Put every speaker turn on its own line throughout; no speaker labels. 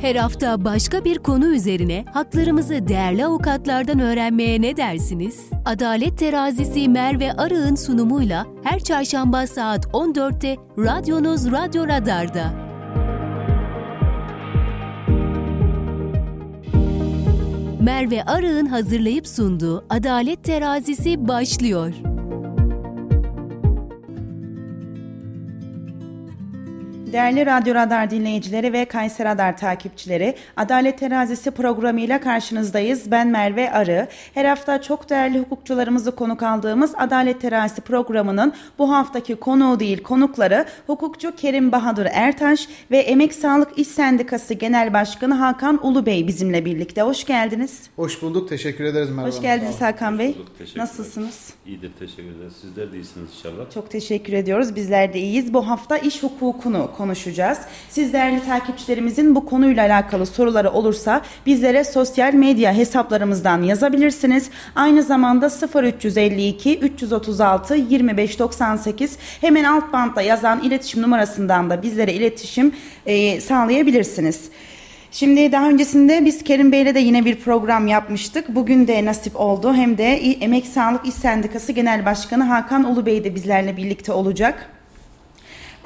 Her hafta başka bir konu üzerine haklarımızı değerli avukatlardan öğrenmeye ne dersiniz? Adalet Terazisi Merve Arı'nın sunumuyla her çarşamba saat 14'te radyonuz Radyo Radar'da. Merve Arı'nın hazırlayıp sunduğu Adalet Terazisi başlıyor.
Değerli Radyo Radar dinleyicileri ve Kayser Radar takipçileri, Adalet Terazisi programıyla karşınızdayız. Ben Merve Arı. Her hafta çok değerli hukukçularımızı konuk aldığımız Adalet Terazisi programının bu haftaki konuğu değil konukları hukukçu Kerim Bahadır Ertaş ve Emek Sağlık İş Sendikası Genel Başkanı Hakan Ulubey bizimle birlikte. Hoş geldiniz.
Hoş bulduk. Teşekkür ederiz Merve
Hoş geldiniz Hakan Bey.
bulduk,
Nasılsınız?
İyidir, teşekkür ederiz. Sizler de iyisiniz inşallah.
Çok teşekkür ediyoruz. Bizler de iyiyiz. Bu hafta iş hukukunu konuşacağız. Siz değerli takipçilerimizin bu konuyla alakalı soruları olursa bizlere sosyal medya hesaplarımızdan yazabilirsiniz. Aynı zamanda 0352 336 2598 hemen alt bantta yazan iletişim numarasından da bizlere iletişim e, sağlayabilirsiniz. Şimdi daha öncesinde biz Kerim Bey'le de yine bir program yapmıştık. Bugün de nasip oldu. Hem de Emek Sağlık İş Sendikası Genel Başkanı Hakan Ulu Bey de bizlerle birlikte olacak.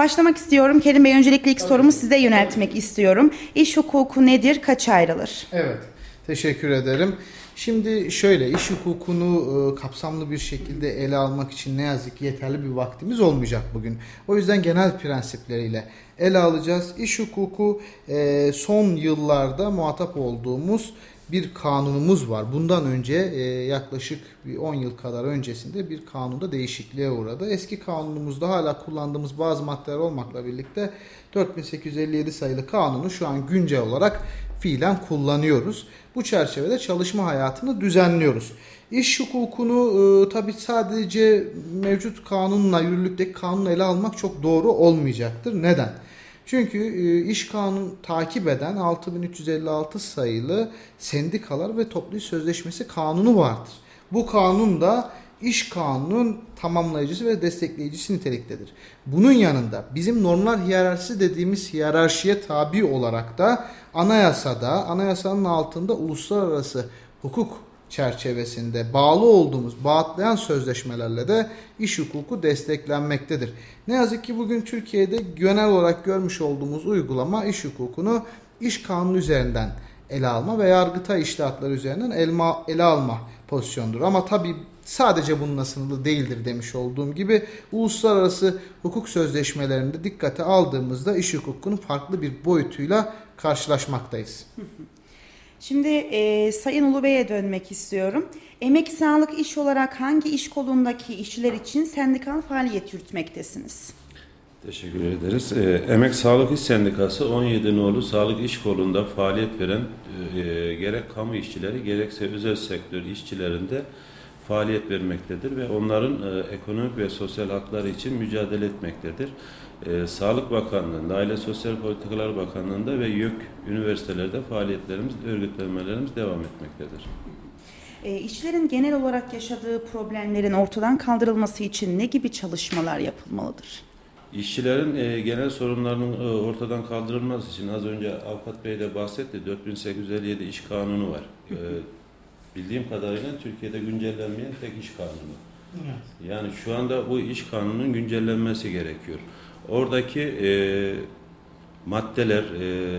Başlamak istiyorum. Kerim Bey öncelikle ilk sorumu size yöneltmek istiyorum. İş hukuku nedir? Kaç ayrılır?
Evet. Teşekkür ederim. Şimdi şöyle iş hukukunu e, kapsamlı bir şekilde ele almak için ne yazık ki yeterli bir vaktimiz olmayacak bugün. O yüzden genel prensipleriyle ele alacağız. İş hukuku e, son yıllarda muhatap olduğumuz bir kanunumuz var. Bundan önce e, yaklaşık bir 10 yıl kadar öncesinde bir kanunda değişikliğe uğradı. Eski kanunumuzda hala kullandığımız bazı maddeler olmakla birlikte 4857 sayılı kanunu şu an güncel olarak fiilen kullanıyoruz. Bu çerçevede çalışma hayatını düzenliyoruz. İş hukukunu e, tabi sadece mevcut kanunla, yürürlükteki kanunla ele almak çok doğru olmayacaktır. Neden? Çünkü e, iş kanun takip eden 6356 sayılı sendikalar ve toplu iş sözleşmesi kanunu vardır. Bu kanun da iş kanunun tamamlayıcısı ve destekleyicisi niteliktedir. Bunun yanında bizim normlar hiyerarşisi dediğimiz hiyerarşiye tabi olarak da anayasada, anayasanın altında uluslararası hukuk çerçevesinde bağlı olduğumuz bağıtlayan sözleşmelerle de iş hukuku desteklenmektedir. Ne yazık ki bugün Türkiye'de genel olarak görmüş olduğumuz uygulama iş hukukunu iş kanunu üzerinden ele alma ve yargıtay iştahatları üzerinden elma, ele alma pozisyondur. Ama tabi sadece bununla sınırlı değildir demiş olduğum gibi uluslararası hukuk sözleşmelerinde dikkate aldığımızda iş hukukunun farklı bir boyutuyla karşılaşmaktayız.
Şimdi e, Sayın Ulu Bey'e dönmek istiyorum. Emek sağlık iş olarak hangi iş kolundaki işçiler için sendikal faaliyet yürütmektesiniz?
Teşekkür ederiz. Ee, Emek Sağlık İş Sendikası 17 nolu sağlık iş kolunda faaliyet veren e, gerek kamu işçileri gerekse özel sektör işçilerinde faaliyet vermektedir ve onların e, ekonomik ve sosyal hakları için mücadele etmektedir. E, Sağlık Bakanlığı'nda, Aile Sosyal Politikalar Bakanlığı'nda ve YÖK üniversitelerde faaliyetlerimiz, örgütlenmelerimiz devam etmektedir.
E, işçilerin genel olarak yaşadığı problemlerin ortadan kaldırılması için ne gibi çalışmalar yapılmalıdır?
İşçilerin e, genel sorunlarının e, ortadan kaldırılması için az önce Avukat Bey de bahsetti. 4857 iş kanunu var. E, bildiğim kadarıyla Türkiye'de güncellenmeyen tek iş kanunu. Evet. Yani şu anda bu iş kanunun güncellenmesi gerekiyor. Oradaki e, maddeler e,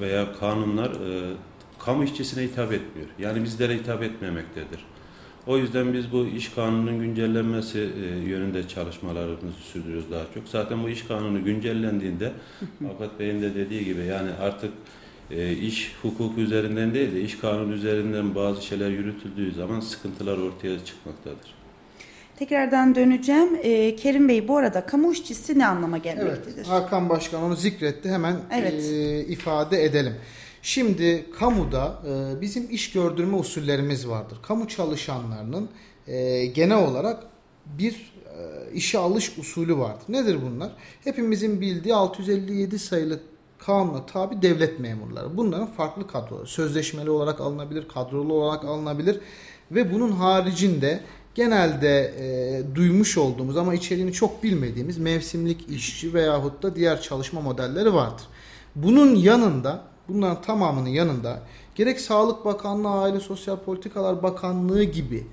veya kanunlar e, kamu işçisine hitap etmiyor. Yani bizlere hitap etmemektedir. O yüzden biz bu iş kanununun güncellenmesi e, yönünde çalışmalarımızı sürdürüyoruz daha çok. Zaten bu iş kanunu güncellendiğinde Avukat Bey'in de dediği gibi yani artık e, iş hukuku üzerinden değil de iş kanunu üzerinden bazı şeyler yürütüldüğü zaman sıkıntılar ortaya çıkmaktadır.
Tekrardan döneceğim. E, Kerim Bey bu arada kamu işçisi ne anlama gelmektedir?
Evet, Hakan Başkan onu zikretti. Hemen evet. e, ifade edelim. Şimdi kamuda e, bizim iş gördürme usullerimiz vardır. Kamu çalışanlarının e, genel olarak bir e, işe alış usulü vardır. Nedir bunlar? Hepimizin bildiği 657 sayılı kanuna tabi devlet memurları. Bunların farklı kadroları. Sözleşmeli olarak alınabilir, kadrolu olarak alınabilir ve bunun haricinde genelde e, duymuş olduğumuz ama içeriğini çok bilmediğimiz mevsimlik işçi veyahut da diğer çalışma modelleri vardır. Bunun yanında bunların tamamının yanında gerek Sağlık Bakanlığı, Aile Sosyal Politikalar Bakanlığı gibi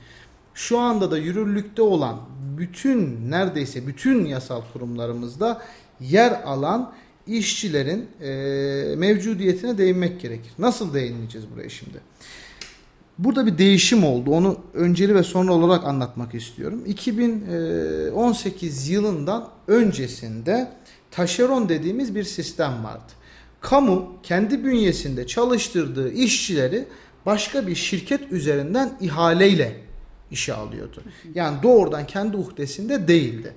şu anda da yürürlükte olan bütün neredeyse bütün yasal kurumlarımızda yer alan işçilerin e, mevcudiyetine değinmek gerekir. Nasıl değineceğiz buraya şimdi? Burada bir değişim oldu. Onu önceli ve sonra olarak anlatmak istiyorum. 2018 yılından öncesinde taşeron dediğimiz bir sistem vardı. Kamu kendi bünyesinde çalıştırdığı işçileri başka bir şirket üzerinden ihaleyle işe alıyordu. Yani doğrudan kendi uhdesinde değildi.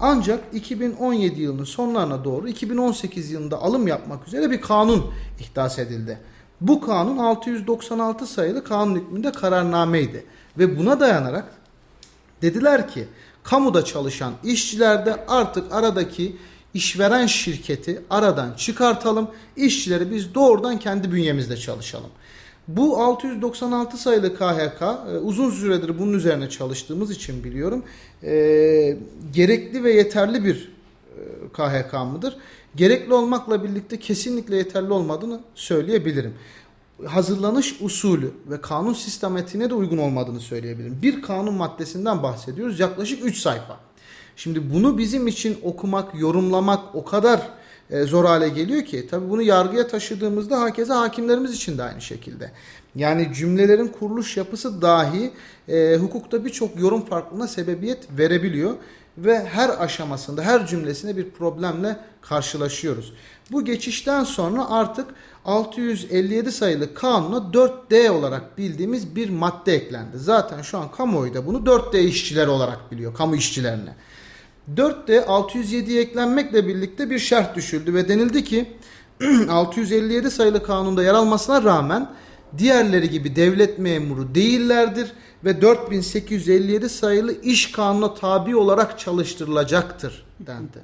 Ancak 2017 yılının sonlarına doğru 2018 yılında alım yapmak üzere bir kanun ihdas edildi. Bu kanun 696 sayılı kanun hükmünde kararnameydi. Ve buna dayanarak dediler ki kamuda çalışan işçilerde artık aradaki işveren şirketi aradan çıkartalım. İşçileri biz doğrudan kendi bünyemizde çalışalım. Bu 696 sayılı KHK e, uzun süredir bunun üzerine çalıştığımız için biliyorum. E, gerekli ve yeterli bir e, KHK mıdır? Gerekli olmakla birlikte kesinlikle yeterli olmadığını söyleyebilirim. Hazırlanış usulü ve kanun sistematiğine de uygun olmadığını söyleyebilirim. Bir kanun maddesinden bahsediyoruz yaklaşık 3 sayfa. Şimdi bunu bizim için okumak, yorumlamak o kadar e, zor hale geliyor ki tabi bunu yargıya taşıdığımızda hakeza hakimlerimiz için de aynı şekilde. Yani cümlelerin kuruluş yapısı dahi e, hukukta birçok yorum farklılığına sebebiyet verebiliyor ve her aşamasında her cümlesine bir problemle karşılaşıyoruz. Bu geçişten sonra artık 657 sayılı kanuna 4D olarak bildiğimiz bir madde eklendi. Zaten şu an kamuoyu da bunu 4D işçiler olarak biliyor, kamu işçilerine. 4D 607'ye eklenmekle birlikte bir şart düşüldü ve denildi ki 657 sayılı kanunda yer almasına rağmen diğerleri gibi devlet memuru değillerdir ve 4857 sayılı iş kanuna tabi olarak çalıştırılacaktır dendi.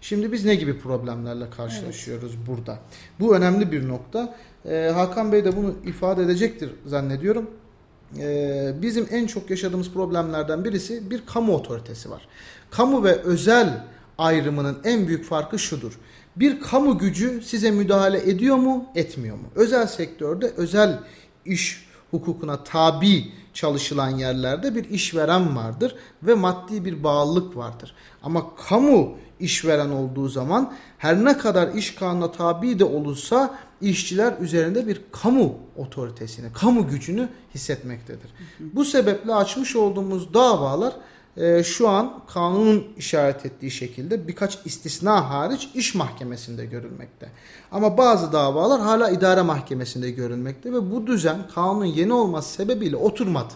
Şimdi biz ne gibi problemlerle karşılaşıyoruz evet. burada? Bu önemli bir nokta. Ee, Hakan Bey de bunu ifade edecektir zannediyorum. Ee, bizim en çok yaşadığımız problemlerden birisi bir kamu otoritesi var. Kamu ve özel ayrımının en büyük farkı şudur. Bir kamu gücü size müdahale ediyor mu, etmiyor mu? Özel sektörde özel iş hukukuna tabi çalışılan yerlerde bir işveren vardır ve maddi bir bağlılık vardır. Ama kamu işveren olduğu zaman her ne kadar iş kanuna tabi de olursa işçiler üzerinde bir kamu otoritesini, kamu gücünü hissetmektedir. Bu sebeple açmış olduğumuz davalar e, şu an kanunun işaret ettiği şekilde birkaç istisna hariç iş mahkemesinde görülmekte. Ama bazı davalar hala idare mahkemesinde görülmekte ve bu düzen kanunun yeni olması sebebiyle oturmadı.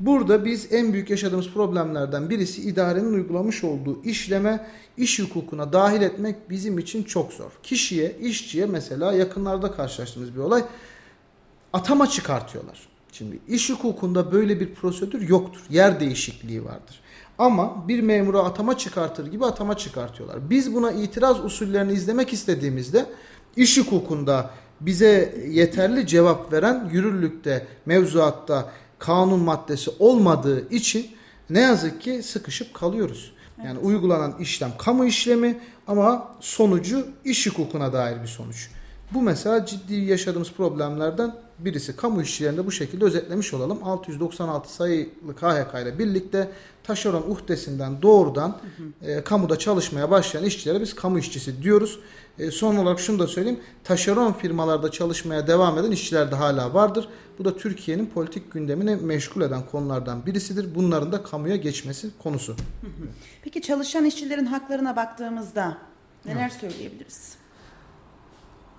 Burada biz en büyük yaşadığımız problemlerden birisi idarenin uygulamış olduğu işleme iş hukukuna dahil etmek bizim için çok zor. Kişiye, işçiye mesela yakınlarda karşılaştığımız bir olay atama çıkartıyorlar. Şimdi iş hukukunda böyle bir prosedür yoktur. Yer değişikliği vardır. Ama bir memura atama çıkartır gibi atama çıkartıyorlar. Biz buna itiraz usullerini izlemek istediğimizde iş hukukunda bize yeterli cevap veren yürürlükte, mevzuatta kanun maddesi olmadığı için ne yazık ki sıkışıp kalıyoruz. Yani evet. uygulanan işlem kamu işlemi ama sonucu iş hukukuna dair bir sonuç. Bu mesela ciddi yaşadığımız problemlerden birisi. Kamu işçilerinde bu şekilde özetlemiş olalım. 696 sayılı KHK ile birlikte taşeron uhdesinden doğrudan hı hı. E, kamuda çalışmaya başlayan işçilere biz kamu işçisi diyoruz. E, son olarak şunu da söyleyeyim. Taşeron firmalarda çalışmaya devam eden işçiler de hala vardır. Bu da Türkiye'nin politik gündemini meşgul eden konulardan birisidir. Bunların da kamuya geçmesi konusu.
Peki çalışan işçilerin haklarına baktığımızda neler söyleyebiliriz?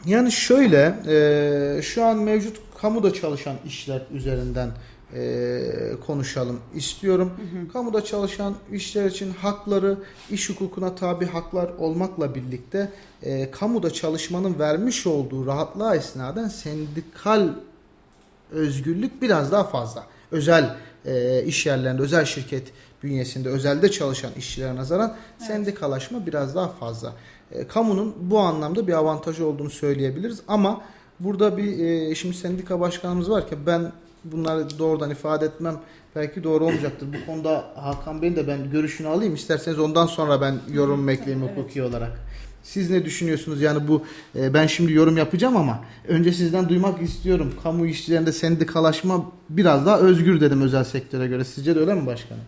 Yani şöyle e, şu an mevcut kamuda çalışan işler üzerinden e, konuşalım istiyorum. Hı hı. Kamuda çalışan işler için hakları iş hukukuna tabi haklar olmakla birlikte e, kamuda çalışmanın vermiş olduğu rahatlığa esnaden sendikal özgürlük biraz daha fazla. Özel e, iş yerlerinde, özel şirket bünyesinde, özelde çalışan işçilere nazaran evet. sendikalaşma biraz daha fazla. E, kamunun bu anlamda bir avantajı olduğunu söyleyebiliriz ama burada bir e, şimdi sendika başkanımız var ki ben bunları doğrudan ifade etmem belki doğru olmayacaktır. Bu konuda Hakan Bey'in de ben görüşünü alayım. İsterseniz ondan sonra ben yorum ekleyeyim hukuki olarak. Siz ne düşünüyorsunuz? Yani bu e, ben şimdi yorum yapacağım ama önce sizden duymak istiyorum. Kamu işçilerinde sendikalaşma biraz daha özgür dedim özel sektöre göre. Sizce de öyle mi başkanım?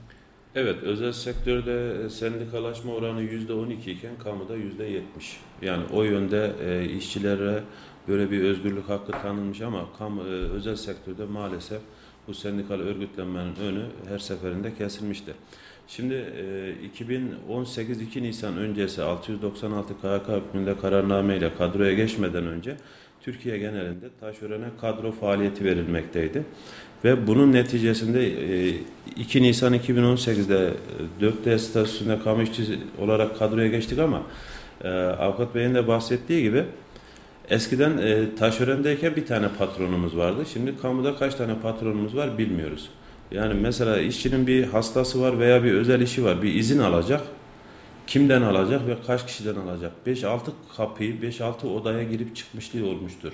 Evet, özel sektörde sendikalaşma oranı %12 iken kamuda %70. Yani o yönde e, işçilere böyle bir özgürlük hakkı tanınmış ama kamu, e, özel sektörde maalesef bu sendikal örgütlenmenin önü her seferinde kesilmiştir. Şimdi e, 2018 2 Nisan öncesi 696 KHK hükmünde kararnameyle kadroya geçmeden önce Türkiye genelinde taşörene kadro faaliyeti verilmekteydi. Ve bunun neticesinde 2 Nisan 2018'de 4D statüsünde kamu işçisi olarak kadroya geçtik ama Avukat Bey'in de bahsettiği gibi eskiden e, taşörendeyken bir tane patronumuz vardı. Şimdi kamuda kaç tane patronumuz var bilmiyoruz. Yani mesela işçinin bir hastası var veya bir özel işi var. Bir izin alacak. Kimden alacak ve kaç kişiden alacak? 5-6 kapıyı, 5-6 odaya girip çıkmışlığı olmuştur.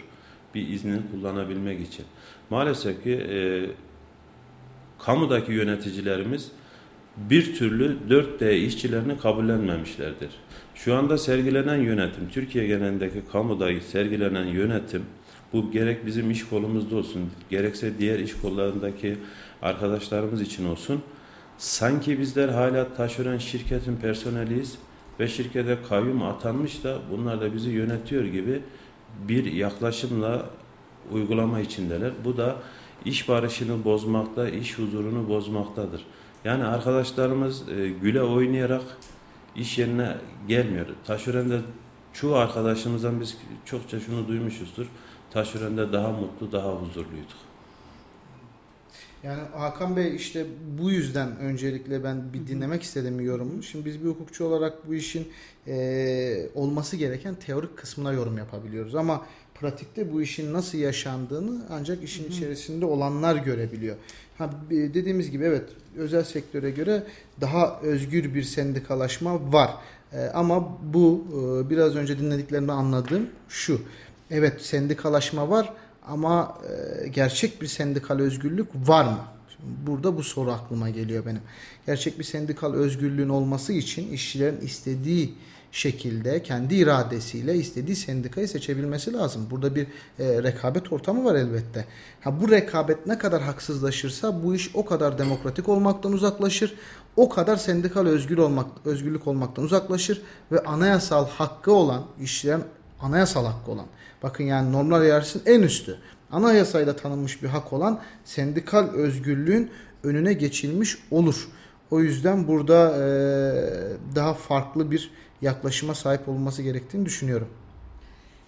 Bir iznini kullanabilmek için. Maalesef ki e, kamudaki yöneticilerimiz bir türlü 4D işçilerini kabullenmemişlerdir. Şu anda sergilenen yönetim, Türkiye genelindeki kamuda sergilenen yönetim, bu gerek bizim iş kolumuzda olsun, gerekse diğer iş kollarındaki arkadaşlarımız için olsun, sanki bizler hala taşeron şirketin personeliyiz ve şirkete kayyum atanmış da bunlar da bizi yönetiyor gibi bir yaklaşımla uygulama içindeler. Bu da iş barışını bozmakta, iş huzurunu bozmaktadır. Yani arkadaşlarımız e, güle oynayarak iş yerine gelmiyor. Taşörende çoğu arkadaşımızdan biz çokça şunu duymuşuzdur. Taşörende daha mutlu, daha huzurluyduk.
Yani Hakan Bey işte bu yüzden öncelikle ben bir dinlemek istedim yorumu. Şimdi biz bir hukukçu olarak bu işin e, olması gereken teorik kısmına yorum yapabiliyoruz. Ama pratikte bu işin nasıl yaşandığını ancak işin içerisinde olanlar görebiliyor. Ha, dediğimiz gibi evet özel sektöre göre daha özgür bir sendikalaşma var. E, ama bu e, biraz önce dinlediklerimde anladığım şu. Evet sendikalaşma var ama e, gerçek bir sendikal özgürlük var mı? Şimdi burada bu soru aklıma geliyor benim. Gerçek bir sendikal özgürlüğün olması için işçilerin istediği şekilde kendi iradesiyle istediği sendikayı seçebilmesi lazım. Burada bir e, rekabet ortamı var elbette. Ha bu rekabet ne kadar haksızlaşırsa bu iş o kadar demokratik olmaktan uzaklaşır. O kadar sendikal özgür olmak özgürlük olmaktan uzaklaşır ve anayasal hakkı olan işçilerin anayasal hakkı olan bakın yani normlar hiyerarşisinin en üstü anayasayla tanınmış bir hak olan sendikal özgürlüğün önüne geçilmiş olur. O yüzden burada e, daha farklı bir yaklaşıma sahip olması gerektiğini düşünüyorum.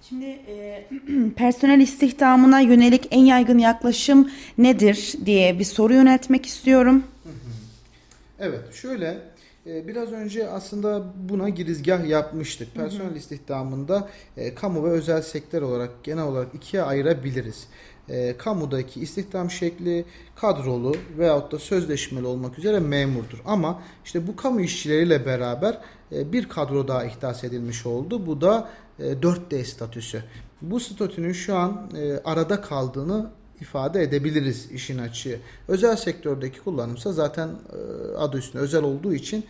Şimdi e, personel istihdamına yönelik en yaygın yaklaşım nedir diye bir soru yöneltmek istiyorum.
Evet şöyle e, biraz önce aslında buna girizgah yapmıştık. Personel istihdamında e, kamu ve özel sektör olarak genel olarak ikiye ayırabiliriz. E, kamudaki istihdam şekli kadrolu veyahut da sözleşmeli olmak üzere memurdur. Ama işte bu kamu işçileriyle beraber e, bir kadro daha ihdas edilmiş oldu. Bu da e, 4D statüsü. Bu statünün şu an e, arada kaldığını ifade edebiliriz işin açığı. Özel sektördeki kullanımsa zaten e, adı üstünde özel olduğu için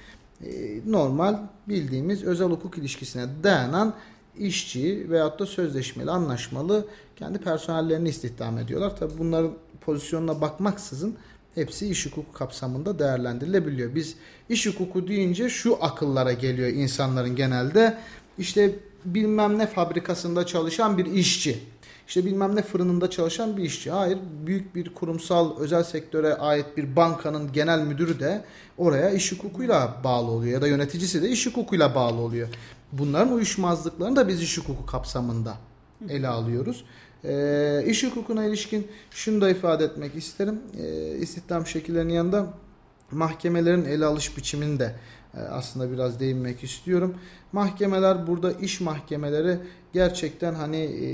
e, normal bildiğimiz özel hukuk ilişkisine dayanan işçi veyahut da sözleşmeli, anlaşmalı kendi personellerini istihdam ediyorlar. Tabi bunların pozisyonuna bakmaksızın hepsi iş hukuku kapsamında değerlendirilebiliyor. Biz iş hukuku deyince şu akıllara geliyor insanların genelde. İşte bilmem ne fabrikasında çalışan bir işçi. İşte bilmem ne fırınında çalışan bir işçi. Hayır, büyük bir kurumsal özel sektöre ait bir bankanın genel müdürü de oraya iş hukukuyla bağlı oluyor ya da yöneticisi de iş hukukuyla bağlı oluyor. Bunların uyuşmazlıklarını da biz iş hukuku kapsamında ele alıyoruz. E, iş hukukuna ilişkin şunu da ifade etmek isterim. E, istihdam şekillerinin yanında mahkemelerin ele alış biçimini de e, aslında biraz değinmek istiyorum. Mahkemeler burada iş mahkemeleri gerçekten hani e,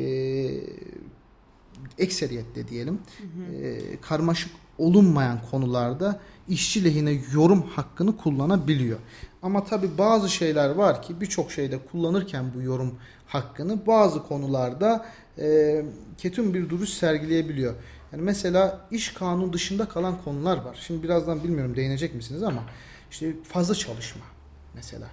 ekseriyette diyelim hı hı. E, karmaşık olunmayan konularda işçi lehine yorum hakkını kullanabiliyor. Ama tabi bazı şeyler var ki birçok şeyde kullanırken bu yorum hakkını bazı konularda e, ketum bir duruş sergileyebiliyor. Yani mesela iş kanunu dışında kalan konular var. Şimdi birazdan bilmiyorum değinecek misiniz ama işte fazla çalışma mesela.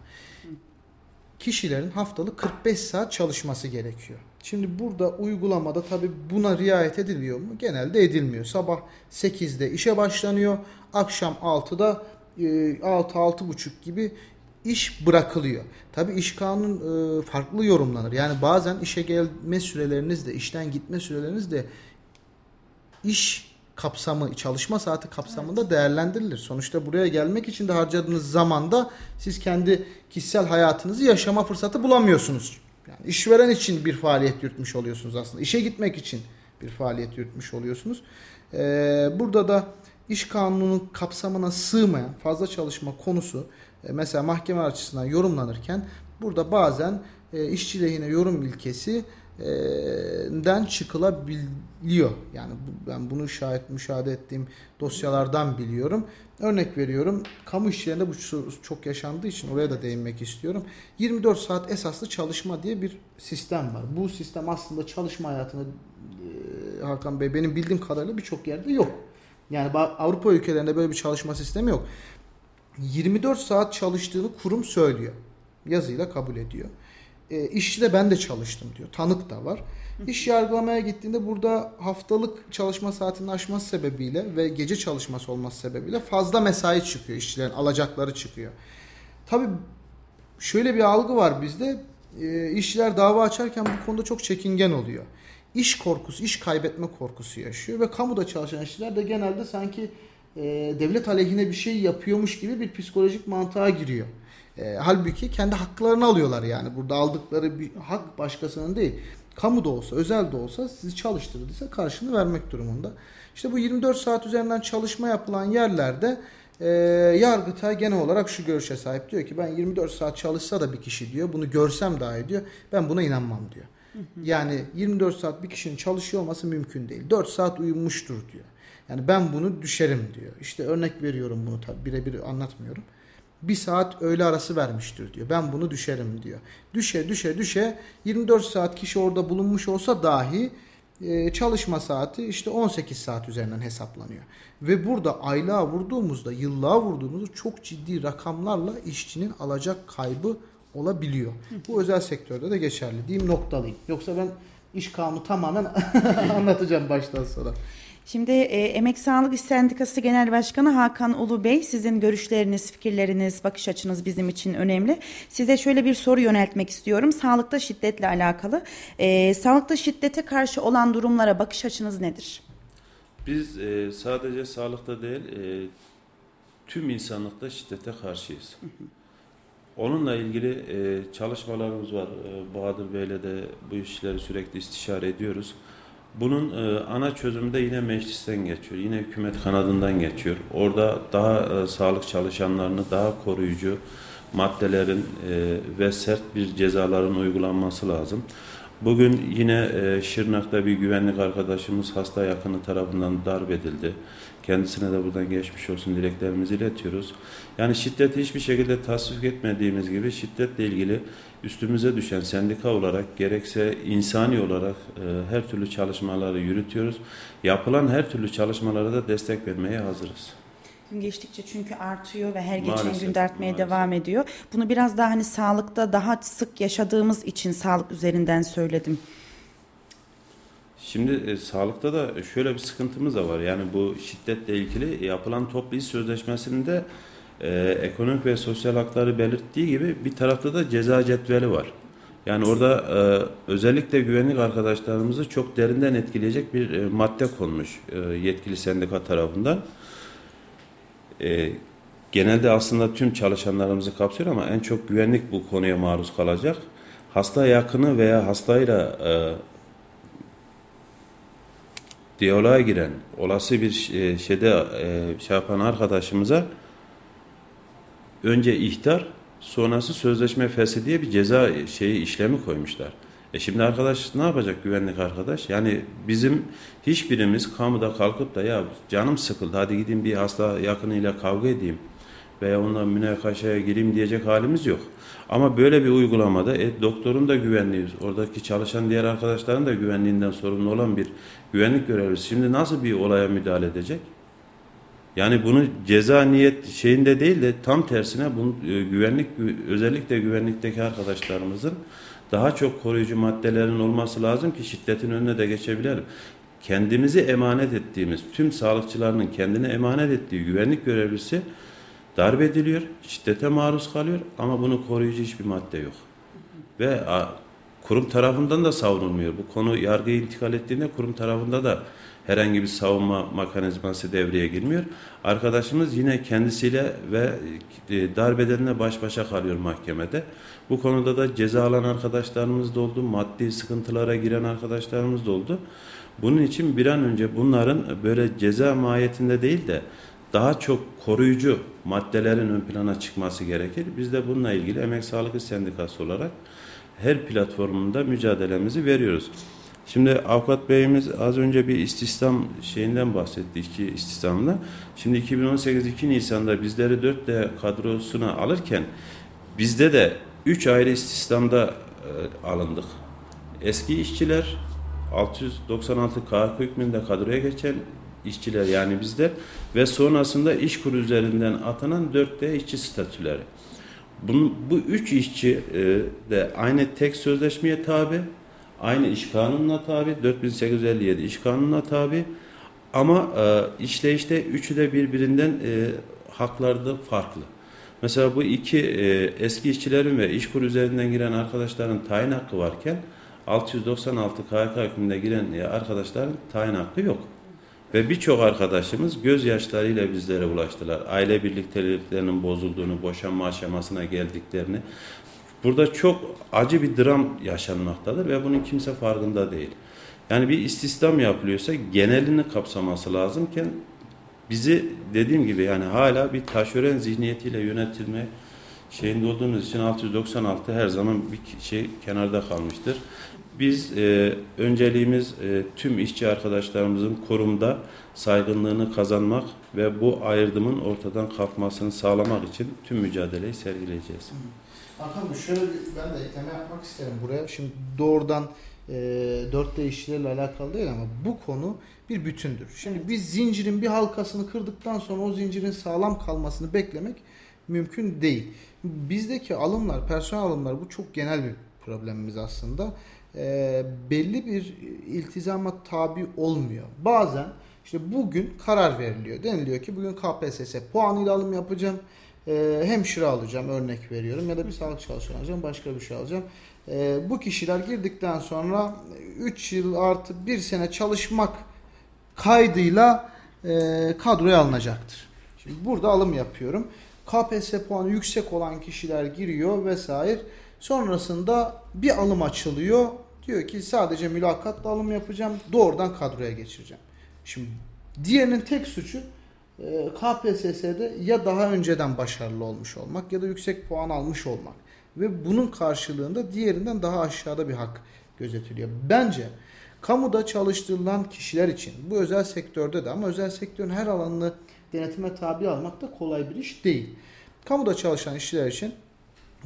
kişilerin haftalık 45 saat çalışması gerekiyor. Şimdi burada uygulamada tabi buna riayet ediliyor mu? Genelde edilmiyor. Sabah 8'de işe başlanıyor. Akşam 6'da 6-6.30 gibi iş bırakılıyor. Tabi iş kanun farklı yorumlanır. Yani bazen işe gelme süreleriniz de işten gitme süreleriniz de iş kapsamı, çalışma saati kapsamında evet. değerlendirilir. Sonuçta buraya gelmek için de harcadığınız zamanda siz kendi kişisel hayatınızı yaşama fırsatı bulamıyorsunuz. Yani işveren için bir faaliyet yürütmüş oluyorsunuz aslında. İşe gitmek için bir faaliyet yürütmüş oluyorsunuz. Ee, burada da iş kanununun kapsamına sığmayan fazla çalışma konusu e, mesela mahkeme açısından yorumlanırken burada bazen e, işçi lehine yorum ilkesi den çıkılabiliyor. Yani ben bunu şahit müşahede ettiğim dosyalardan biliyorum. Örnek veriyorum. Kamu işçilerinde bu çok yaşandığı için oraya da değinmek istiyorum. 24 saat esaslı çalışma diye bir sistem var. Bu sistem aslında çalışma hayatında Hakan Bey benim bildiğim kadarıyla birçok yerde yok. Yani Avrupa ülkelerinde böyle bir çalışma sistemi yok. 24 saat çalıştığını kurum söylüyor. Yazıyla kabul ediyor. E, işçi de ben de çalıştım diyor. Tanık da var. İş yargılamaya gittiğinde burada haftalık çalışma saatinin aşması sebebiyle ve gece çalışması olması sebebiyle fazla mesai çıkıyor. işçilerin alacakları çıkıyor. Tabi şöyle bir algı var bizde. E, işçiler dava açarken bu konuda çok çekingen oluyor. İş korkusu, iş kaybetme korkusu yaşıyor ve kamuda çalışan işçiler de genelde sanki e, devlet aleyhine bir şey yapıyormuş gibi bir psikolojik mantığa giriyor. E, halbuki kendi haklarını alıyorlar yani. Burada aldıkları bir hak başkasının değil. Kamu da olsa, özel de olsa sizi çalıştırdıysa karşını vermek durumunda. İşte bu 24 saat üzerinden çalışma yapılan yerlerde e, Yargıtay genel olarak şu görüşe sahip. Diyor ki ben 24 saat çalışsa da bir kişi diyor. Bunu görsem dahi diyor. Ben buna inanmam diyor. Yani 24 saat bir kişinin çalışıyor olması mümkün değil. 4 saat uyumuştur diyor. Yani ben bunu düşerim diyor. İşte örnek veriyorum bunu tabi birebir anlatmıyorum bir saat öğle arası vermiştir diyor. Ben bunu düşerim diyor. Düşe düşe düşe 24 saat kişi orada bulunmuş olsa dahi e, çalışma saati işte 18 saat üzerinden hesaplanıyor. Ve burada aylığa vurduğumuzda, yıllığa vurduğumuzda çok ciddi rakamlarla işçinin alacak kaybı olabiliyor. Bu özel sektörde de geçerli. Diyeyim noktalıyım. Yoksa ben iş kanunu tamamen anlatacağım baştan sonra.
Şimdi e, Emek Sağlık İş Sendikası Genel Başkanı Hakan Ulu Bey sizin görüşleriniz, fikirleriniz, bakış açınız bizim için önemli. Size şöyle bir soru yöneltmek istiyorum. Sağlıkta şiddetle alakalı. E, sağlıkta şiddete karşı olan durumlara bakış açınız nedir?
Biz e, sadece sağlıkta değil e, tüm insanlıkta şiddete karşıyız. Onunla ilgili e, çalışmalarımız var. E, Bahadır Bey'le de bu işleri sürekli istişare ediyoruz. Bunun e, ana çözümü de yine meclisten geçiyor. Yine hükümet kanadından geçiyor. Orada daha e, sağlık çalışanlarını daha koruyucu maddelerin e, ve sert bir cezaların uygulanması lazım. Bugün yine e, Şırnak'ta bir güvenlik arkadaşımız hasta yakını tarafından darp edildi. Kendisine de buradan geçmiş olsun dileklerimizi iletiyoruz. Yani şiddeti hiçbir şekilde tasvip etmediğimiz gibi şiddetle ilgili üstümüze düşen sendika olarak gerekse insani olarak e, her türlü çalışmaları yürütüyoruz. Yapılan her türlü çalışmalara da destek vermeye hazırız.
Gün geçtikçe çünkü artıyor ve her geçen maalesef, gün de artmaya maalesef. devam ediyor. Bunu biraz daha hani sağlıkta daha sık yaşadığımız için sağlık üzerinden söyledim.
Şimdi e, sağlıkta da şöyle bir sıkıntımız da var. Yani bu şiddetle ilgili yapılan toplu iş sözleşmesinde e, ekonomik ve sosyal hakları belirttiği gibi bir tarafta da ceza cetveli var. Yani orada e, özellikle güvenlik arkadaşlarımızı çok derinden etkileyecek bir e, madde konmuş e, yetkili sendika tarafından. E, genelde aslında tüm çalışanlarımızı kapsıyor ama en çok güvenlik bu konuya maruz kalacak. Hasta yakını veya hastayla e, diyaloğa giren olası bir e, şeyde e, şey yapan arkadaşımıza önce ihtar sonrası sözleşme feshi diye bir ceza şeyi işlemi koymuşlar. E şimdi arkadaş ne yapacak güvenlik arkadaş? Yani bizim hiçbirimiz kamuda kalkıp da ya canım sıkıldı hadi gideyim bir hasta yakınıyla kavga edeyim veya onunla münakaşaya gireyim diyecek halimiz yok. Ama böyle bir uygulamada e, doktorun da güvenliği, oradaki çalışan diğer arkadaşların da güvenliğinden sorumlu olan bir güvenlik görevlisi şimdi nasıl bir olaya müdahale edecek? Yani bunu ceza niyet şeyinde değil de tam tersine bunu e, güvenlik özellikle güvenlikteki arkadaşlarımızın daha çok koruyucu maddelerin olması lazım ki şiddetin önüne de geçebilelim. Kendimizi emanet ettiğimiz, tüm sağlıkçılarının kendine emanet ettiği güvenlik görevlisi darp ediliyor, şiddete maruz kalıyor ama bunu koruyucu hiçbir madde yok. Ve kurum tarafından da savunulmuyor. Bu konu yargıya intikal ettiğinde kurum tarafında da herhangi bir savunma mekanizması devreye girmiyor. Arkadaşımız yine kendisiyle ve e, darbedenle baş başa kalıyor mahkemede. Bu konuda da ceza alan arkadaşlarımız da oldu, maddi sıkıntılara giren arkadaşlarımız da oldu. Bunun için bir an önce bunların böyle ceza mahiyetinde değil de daha çok koruyucu maddelerin ön plana çıkması gerekir. Biz de bununla ilgili Emek Sağlık Sendikası olarak her platformunda mücadelemizi veriyoruz. Şimdi avukat beyimiz az önce bir istihdam şeyinden bahsetti, iki istihdamda. Şimdi 2018 2 Nisan'da bizleri 4D kadrosuna alırken bizde de 3 ayrı istihdamda e, alındık. Eski işçiler 696 KHK hükmünde kadroya geçen işçiler yani bizler ve sonrasında iş kuru üzerinden atanan 4D işçi statüleri. Bunun, bu üç işçi e, de aynı tek sözleşmeye tabi Aynı iş kanununa tabi. 4857 iş kanununa tabi. Ama e, işleyişte üçü de birbirinden e, haklarda farklı. Mesela bu iki e, eski işçilerin ve işkur üzerinden giren arkadaşların tayin hakkı varken 696 KHK hükmünde giren e, arkadaşların tayin hakkı yok. Ve birçok arkadaşımız gözyaşlarıyla bizlere ulaştılar. Aile birlikteliklerinin bozulduğunu, boşanma aşamasına geldiklerini Burada çok acı bir dram yaşanmaktadır ve bunun kimse farkında değil. Yani bir istihdam yapılıyorsa genelini kapsaması lazımken bizi dediğim gibi yani hala bir taşören zihniyetiyle yönetilme şeyinde olduğumuz için 696 her zaman bir şey kenarda kalmıştır. Biz e, önceliğimiz e, tüm işçi arkadaşlarımızın korumda saygınlığını kazanmak ve bu ayrımın ortadan kalkmasını sağlamak için tüm mücadeleyi sergileyeceğiz.
Hakan şöyle ben de ekleme yapmak isterim buraya. Şimdi doğrudan e, dört değişiklerle alakalı değil ama bu konu bir bütündür. Şimdi biz zincirin bir halkasını kırdıktan sonra o zincirin sağlam kalmasını beklemek mümkün değil. Bizdeki alımlar, personel alımlar bu çok genel bir problemimiz aslında. E, belli bir iltizama tabi olmuyor. Bazen işte bugün karar veriliyor. Deniliyor ki bugün KPSS puanıyla alım yapacağım e, hemşire alacağım örnek veriyorum ya da bir sağlık çalışanı alacağım başka bir şey alacağım. E, bu kişiler girdikten sonra 3 yıl artı 1 sene çalışmak kaydıyla e, kadroya alınacaktır. Şimdi burada alım yapıyorum. KPSS puanı yüksek olan kişiler giriyor vesaire. Sonrasında bir alım açılıyor. Diyor ki sadece mülakatla alım yapacağım. Doğrudan kadroya geçireceğim. Şimdi diğerinin tek suçu ee, KPSS'de ya daha önceden başarılı olmuş olmak ya da yüksek puan almış olmak ve bunun karşılığında diğerinden daha aşağıda bir hak gözetiliyor. Bence kamuda çalıştırılan kişiler için bu özel sektörde de ama özel sektörün her alanını denetime tabi almak da kolay bir iş değil. Kamuda çalışan işçiler için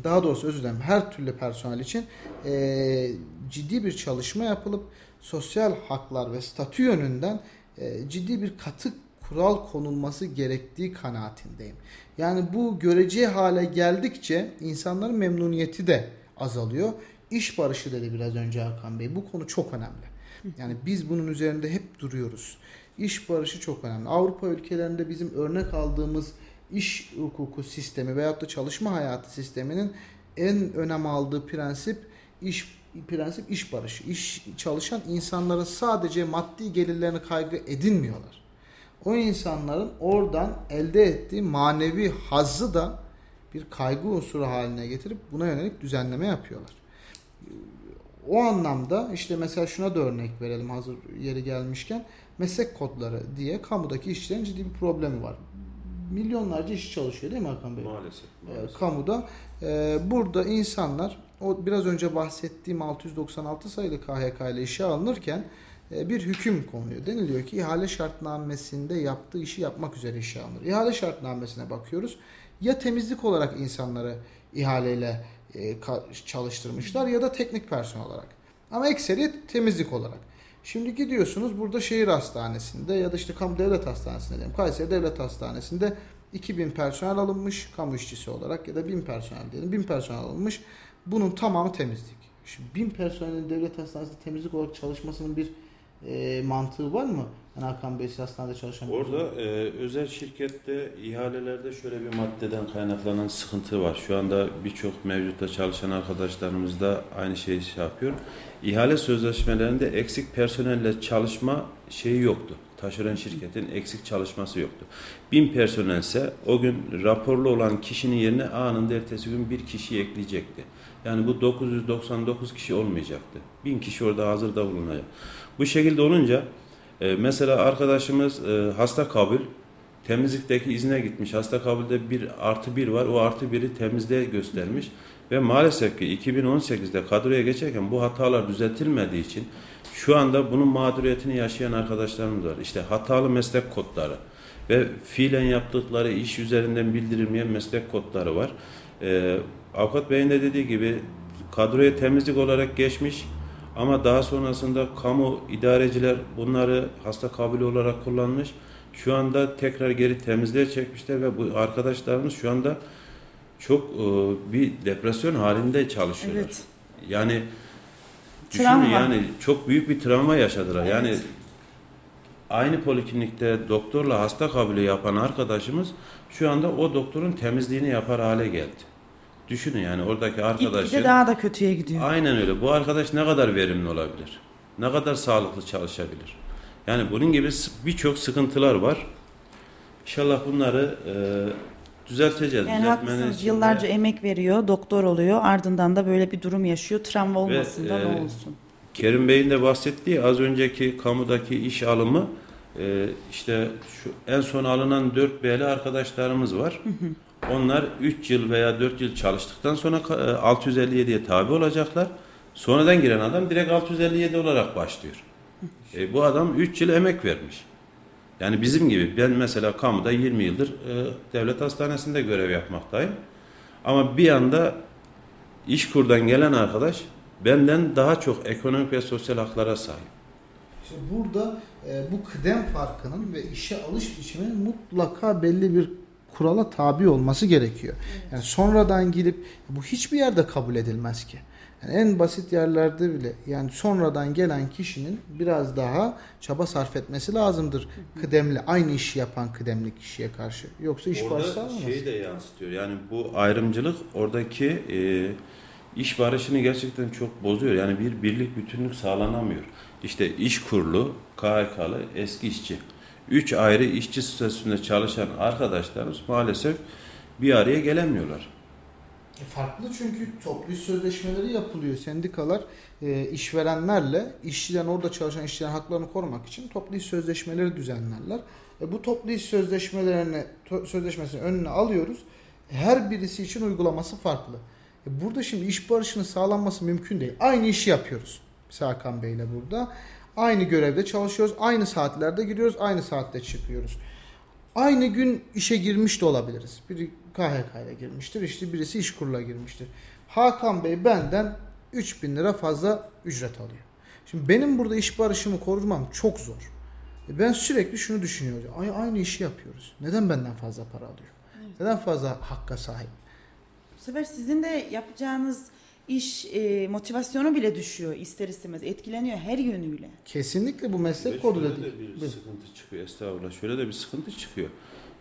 daha doğrusu özür dilerim her türlü personel için e, ciddi bir çalışma yapılıp sosyal haklar ve statü yönünden e, ciddi bir katık kural konulması gerektiği kanaatindeyim. Yani bu görece hale geldikçe insanların memnuniyeti de azalıyor. İş barışı dedi biraz önce Hakan Bey. Bu konu çok önemli. Yani biz bunun üzerinde hep duruyoruz. İş barışı çok önemli. Avrupa ülkelerinde bizim örnek aldığımız iş hukuku sistemi veyahut da çalışma hayatı sisteminin en önem aldığı prensip iş prensip iş barışı. İş çalışan insanların sadece maddi gelirlerini kaygı edinmiyorlar o insanların oradan elde ettiği manevi hazzı da bir kaygı unsuru haline getirip buna yönelik düzenleme yapıyorlar. O anlamda işte mesela şuna da örnek verelim hazır yeri gelmişken meslek kodları diye kamudaki işçilerin ciddi bir problemi var. Milyonlarca işçi çalışıyor değil mi Hakan Bey?
Maalesef.
Ee, maalesef. kamuda. Ee, burada insanlar o biraz önce bahsettiğim 696 sayılı KHK ile işe alınırken e, bir hüküm konuyor. Deniliyor ki ihale şartnamesinde yaptığı işi yapmak üzere işe alınır. İhale şartnamesine bakıyoruz. Ya temizlik olarak insanları ihaleyle e, çalıştırmışlar ya da teknik personel olarak. Ama ekseriyet temizlik olarak. Şimdi gidiyorsunuz burada şehir hastanesinde ya da işte kamu devlet hastanesinde diyelim. Kayseri Devlet Hastanesi'nde 2000 personel alınmış kamu işçisi olarak ya da 1000 personel diyelim. 1000 personel alınmış. Bunun tamamı temizlik. Şimdi 1000 personelin devlet hastanesinde temizlik olarak çalışmasının bir e, mantığı var mı? Yani Hakan Bey hastanede çalışan
Orada e, özel şirkette ihalelerde şöyle bir maddeden kaynaklanan sıkıntı var. Şu anda birçok mevcutta çalışan arkadaşlarımız da aynı şeyi şey yapıyor. İhale sözleşmelerinde eksik personelle çalışma şeyi yoktu. Taşeron şirketin eksik çalışması yoktu. Bin personelse o gün raporlu olan kişinin yerine anında ertesi gün bir kişi ekleyecekti. Yani bu 999 kişi olmayacaktı. Bin kişi orada hazırda bulunacak. Bu şekilde olunca e, mesela arkadaşımız e, hasta kabul temizlikteki izne gitmiş. Hasta kabulde bir artı bir var. O artı biri temizliğe göstermiş. Ve maalesef ki 2018'de kadroya geçerken bu hatalar düzeltilmediği için şu anda bunun mağduriyetini yaşayan arkadaşlarımız var. İşte hatalı meslek kodları ve fiilen yaptıkları iş üzerinden bildirilmeyen meslek kodları var. Ee, Avukat Bey'in de dediği gibi kadroya temizlik olarak geçmiş ama daha sonrasında kamu idareciler bunları hasta kabulü olarak kullanmış. Şu anda tekrar geri temizliğe çekmişler ve bu arkadaşlarımız şu anda çok e, bir depresyon halinde çalışıyorlar.
Evet.
Yani düşünün
Travma.
yani çok büyük bir travma yaşadılar. Yani aynı poliklinikte doktorla hasta kabulü yapan arkadaşımız şu anda o doktorun temizliğini yapar hale geldi. Düşünün yani oradaki arkadaşı
Gitgide daha da kötüye gidiyor.
aynen öyle. Bu arkadaş ne kadar verimli olabilir? Ne kadar sağlıklı çalışabilir? Yani bunun gibi birçok sıkıntılar var. İnşallah bunları e, düzelteceğiz.
Yani haklısınız
içinde-
yıllarca emek veriyor, doktor oluyor. Ardından da böyle bir durum yaşıyor. Travma olmasın da
e,
ne olsun.
Kerim Bey'in de bahsettiği az önceki kamudaki iş alımı e, işte şu en son alınan 4 B'li arkadaşlarımız var. Onlar 3 yıl veya 4 yıl çalıştıktan sonra ka- e, 657'ye tabi olacaklar. Sonradan giren adam direkt 657 olarak başlıyor. E, bu adam 3 yıl emek vermiş. Yani bizim gibi ben mesela kamuda 20 yıldır e, devlet hastanesinde görev yapmaktayım. Ama bir anda İşkur'dan gelen arkadaş benden daha çok ekonomik ve sosyal haklara sahip.
İşte burada e, bu kıdem farkının ve işe alış biçiminin mutlaka belli bir kurala tabi olması gerekiyor. Yani sonradan gidip bu hiçbir yerde kabul edilmez ki. Yani en basit yerlerde bile yani sonradan gelen kişinin biraz daha çaba sarf etmesi lazımdır. Kıdemli aynı işi yapan kıdemli kişiye karşı. Yoksa iş
Orada
başlanmaz.
şeyi de yansıtıyor. Yani bu ayrımcılık oradaki e, iş barışını gerçekten çok bozuyor. Yani bir birlik bütünlük sağlanamıyor. İşte iş kurulu, KHK'lı, eski işçi. Üç ayrı işçi statüsünde çalışan arkadaşlarımız maalesef bir araya gelemiyorlar.
E, Farklı çünkü toplu iş sözleşmeleri yapılıyor. Sendikalar e, işverenlerle işçilerin orada çalışan işçilerin haklarını korumak için toplu iş sözleşmeleri düzenlerler. E, bu toplu iş sözleşmelerini sözleşmesinin önüne alıyoruz. Her birisi için uygulaması farklı. E, burada şimdi iş barışının sağlanması mümkün değil. Aynı işi yapıyoruz. Mesela Hakan Bey'le burada. Aynı görevde çalışıyoruz. Aynı saatlerde giriyoruz. Aynı saatte çıkıyoruz. Aynı gün işe girmiş de olabiliriz. Biri KHK ile girmiştir. işte birisi işkurla girmiştir. Hakan Bey benden 3000 lira fazla ücret alıyor. Şimdi benim burada iş barışımı korumam çok zor. E Ben sürekli şunu düşünüyorum. Ay aynı işi yapıyoruz. Neden benden fazla para alıyor? Neden fazla hakka sahip?
Bu sefer sizin de yapacağınız iş e, motivasyonu bile düşüyor ister istemez. Etkileniyor her yönüyle.
Kesinlikle bu meslek kodu
şöyle
da değil.
de bir
Buyurun.
sıkıntı çıkıyor. Estağfurullah. Şöyle de bir sıkıntı çıkıyor.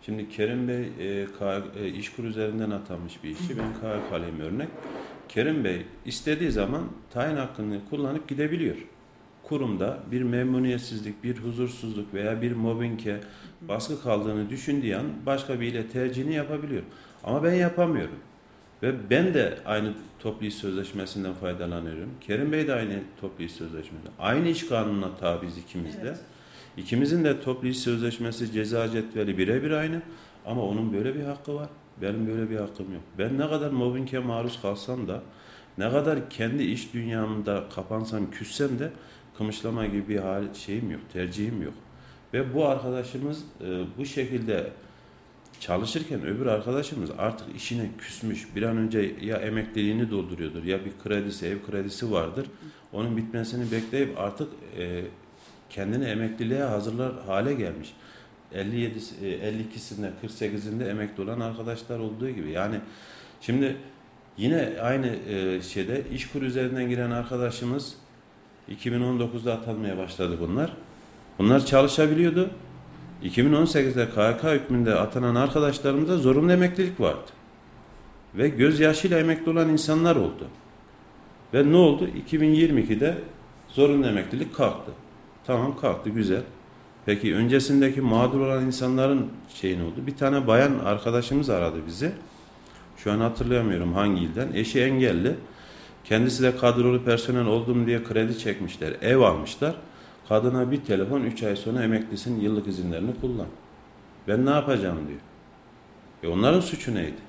Şimdi Kerim Bey e, K, e, İşkur üzerinden atanmış bir işçi. Ben KHK'lıyım örnek. Kerim Bey istediği zaman tayin hakkını kullanıp gidebiliyor. Kurumda bir memnuniyetsizlik, bir huzursuzluk veya bir mobbinge baskı kaldığını düşündüğü an başka biriyle tercihini yapabiliyor. Ama ben yapamıyorum. Ve ben de aynı toplu iş sözleşmesinden faydalanıyorum. Kerim Bey de aynı toplu iş sözleşmesinden. Aynı iş kanununa tabiiz ikimiz de.
Evet.
İkimizin de toplu iş sözleşmesi ceza cetveli birebir aynı. Ama onun böyle bir hakkı var. Benim böyle bir hakkım yok. Ben ne kadar mobbinge maruz kalsam da ne kadar kendi iş dünyamda kapansam, küssem de kımışlama gibi bir hal şeyim yok, tercihim yok. Ve bu arkadaşımız e, bu şekilde çalışırken öbür arkadaşımız artık işine küsmüş. Bir an önce ya emekliliğini dolduruyordur ya bir kredisi, ev kredisi vardır. Onun bitmesini bekleyip artık e, kendini emekliliğe hazırlar hale gelmiş. 57 52'sinde 48'inde emekli olan arkadaşlar olduğu gibi. Yani şimdi yine aynı e, şeyde işkur üzerinden giren arkadaşımız 2019'da atanmaya başladı bunlar. Bunlar çalışabiliyordu. 2018'de KHK hükmünde atanan arkadaşlarımızda zorunlu emeklilik vardı. Ve gözyaşıyla emekli olan insanlar oldu. Ve ne oldu? 2022'de zorunlu emeklilik kalktı. Tamam kalktı güzel. Peki öncesindeki mağdur olan insanların şeyin oldu. Bir tane bayan arkadaşımız aradı bizi. Şu an hatırlayamıyorum hangi ilden. Eşi engelli. Kendisi de kadrolu personel oldum diye kredi çekmişler. Ev almışlar. Kadına bir telefon 3 ay sonra emeklisin yıllık izinlerini kullan. Ben ne yapacağım diyor. E onların suçu neydi?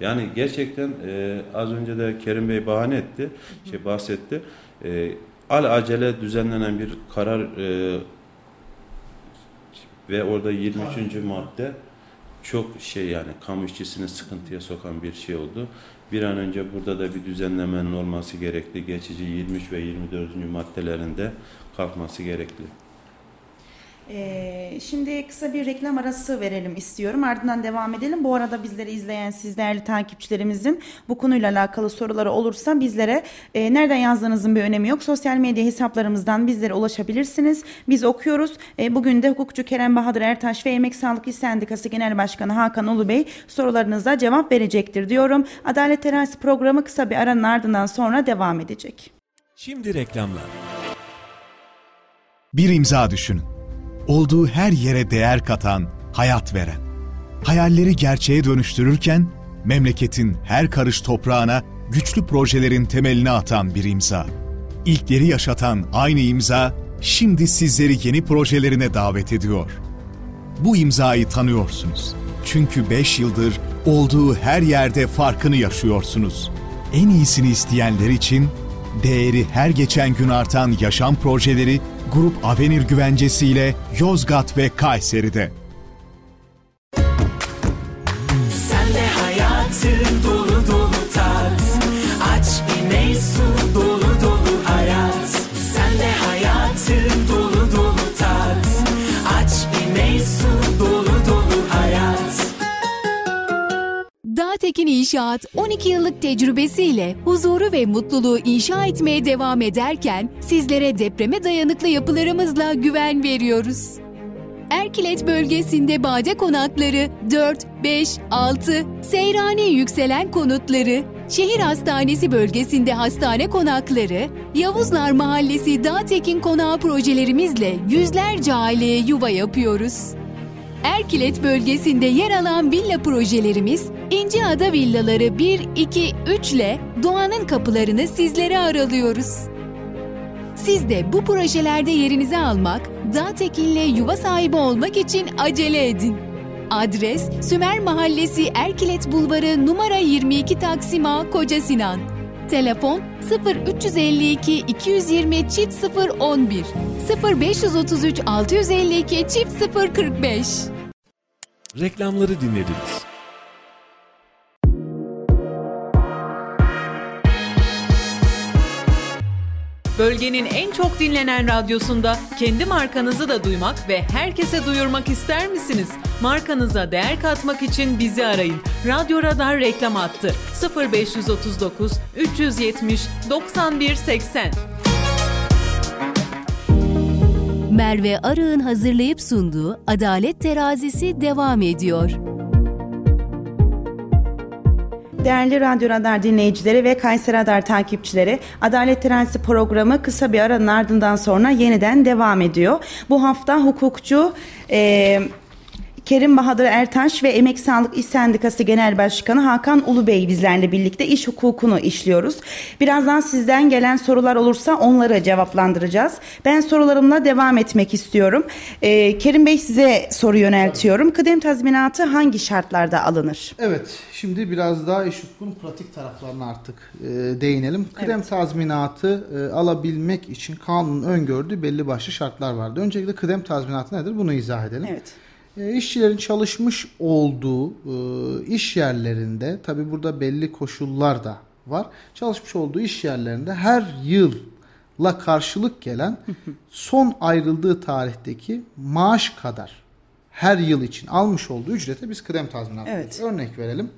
Yani gerçekten e, az önce de Kerim Bey bahane etti, şey bahsetti. E, al acele düzenlenen bir karar e, ve orada 23. madde çok şey yani kamu işçisini sıkıntıya sokan bir şey oldu. Bir an önce burada da bir düzenlemenin olması gerekli. Geçici 23 ve 24. maddelerinde kalkması gerekli.
Ee, şimdi kısa bir reklam arası verelim istiyorum. Ardından devam edelim. Bu arada bizleri izleyen siz değerli takipçilerimizin bu konuyla alakalı soruları olursa bizlere e, nereden yazdığınızın bir önemi yok. Sosyal medya hesaplarımızdan bizlere ulaşabilirsiniz. Biz okuyoruz. E, bugün de hukukçu Kerem Bahadır Ertaş ve Emek Sağlık İş Sendikası Genel Başkanı Hakan Ulu Bey sorularınıza cevap verecektir diyorum. Adalet Terası programı kısa bir aranın ardından sonra devam edecek.
Şimdi reklamlar.
Bir imza düşünün. Olduğu her yere değer katan, hayat veren. Hayalleri gerçeğe dönüştürürken memleketin her karış toprağına güçlü projelerin temelini atan bir imza. İlkleri yaşatan aynı imza şimdi sizleri yeni projelerine davet ediyor. Bu imzayı tanıyorsunuz. Çünkü 5 yıldır olduğu her yerde farkını yaşıyorsunuz. En iyisini isteyenler için değeri her geçen gün artan yaşam projeleri Grup Avenir güvencesiyle Yozgat ve Kayseri'de.
İnşaat 12 yıllık tecrübesiyle huzuru ve mutluluğu inşa etmeye devam ederken sizlere depreme dayanıklı yapılarımızla güven veriyoruz. Erkilet bölgesinde bade konakları 4, 5, 6, Seyrani yükselen konutları, şehir hastanesi bölgesinde hastane konakları, Yavuzlar Mahallesi Dağtekin Konağı projelerimizle yüzlerce aileye yuva yapıyoruz. Erkilet bölgesinde yer alan villa projelerimiz İnceada Villaları 1, 2, 3 ile Doğan'ın kapılarını sizlere aralıyoruz. Siz de bu projelerde yerinizi almak, Dağtekin'le yuva sahibi olmak için acele edin. Adres Sümer Mahallesi Erkilet Bulvarı numara 22 Taksim A Koca Sinan. Telefon 0352 220 çift 011 0533 652 çift 045
Reklamları dinlediniz.
Bölgenin en çok dinlenen radyosunda kendi markanızı da duymak ve herkese duyurmak ister misiniz? Markanıza değer katmak için bizi arayın. Radyo Radar reklam attı. 0539 370 91 80.
Merve Arı'nın hazırlayıp sunduğu Adalet Terazisi devam ediyor.
Değerli Radyo Radar dinleyicileri ve Kayseri Radar takipçileri, Adalet Terazisi programı kısa bir aranın ardından sonra yeniden devam ediyor. Bu hafta hukukçu e, Kerim Bahadır Ertaş ve Emek Sağlık İş Sendikası Genel Başkanı Hakan Ulubey bizlerle birlikte iş hukukunu işliyoruz. Birazdan sizden gelen sorular olursa onları cevaplandıracağız. Ben sorularımla devam etmek istiyorum. Ee, Kerim Bey size soru yöneltiyorum. Kıdem tazminatı hangi şartlarda alınır?
Evet, şimdi biraz daha iş hukukunun pratik taraflarına artık e, değinelim. Kıdem tazminatı e, alabilmek için kanunun öngördüğü belli başlı şartlar vardı. Öncelikle kıdem tazminatı nedir? Bunu izah edelim.
Evet.
E, işçilerin çalışmış olduğu e, iş yerlerinde tabi burada belli koşullar da var. Çalışmış olduğu iş yerlerinde her yıl la karşılık gelen son ayrıldığı tarihteki maaş kadar her yıl için almış olduğu ücrete biz kıdem tazminatı
Evet.
Örnek verelim.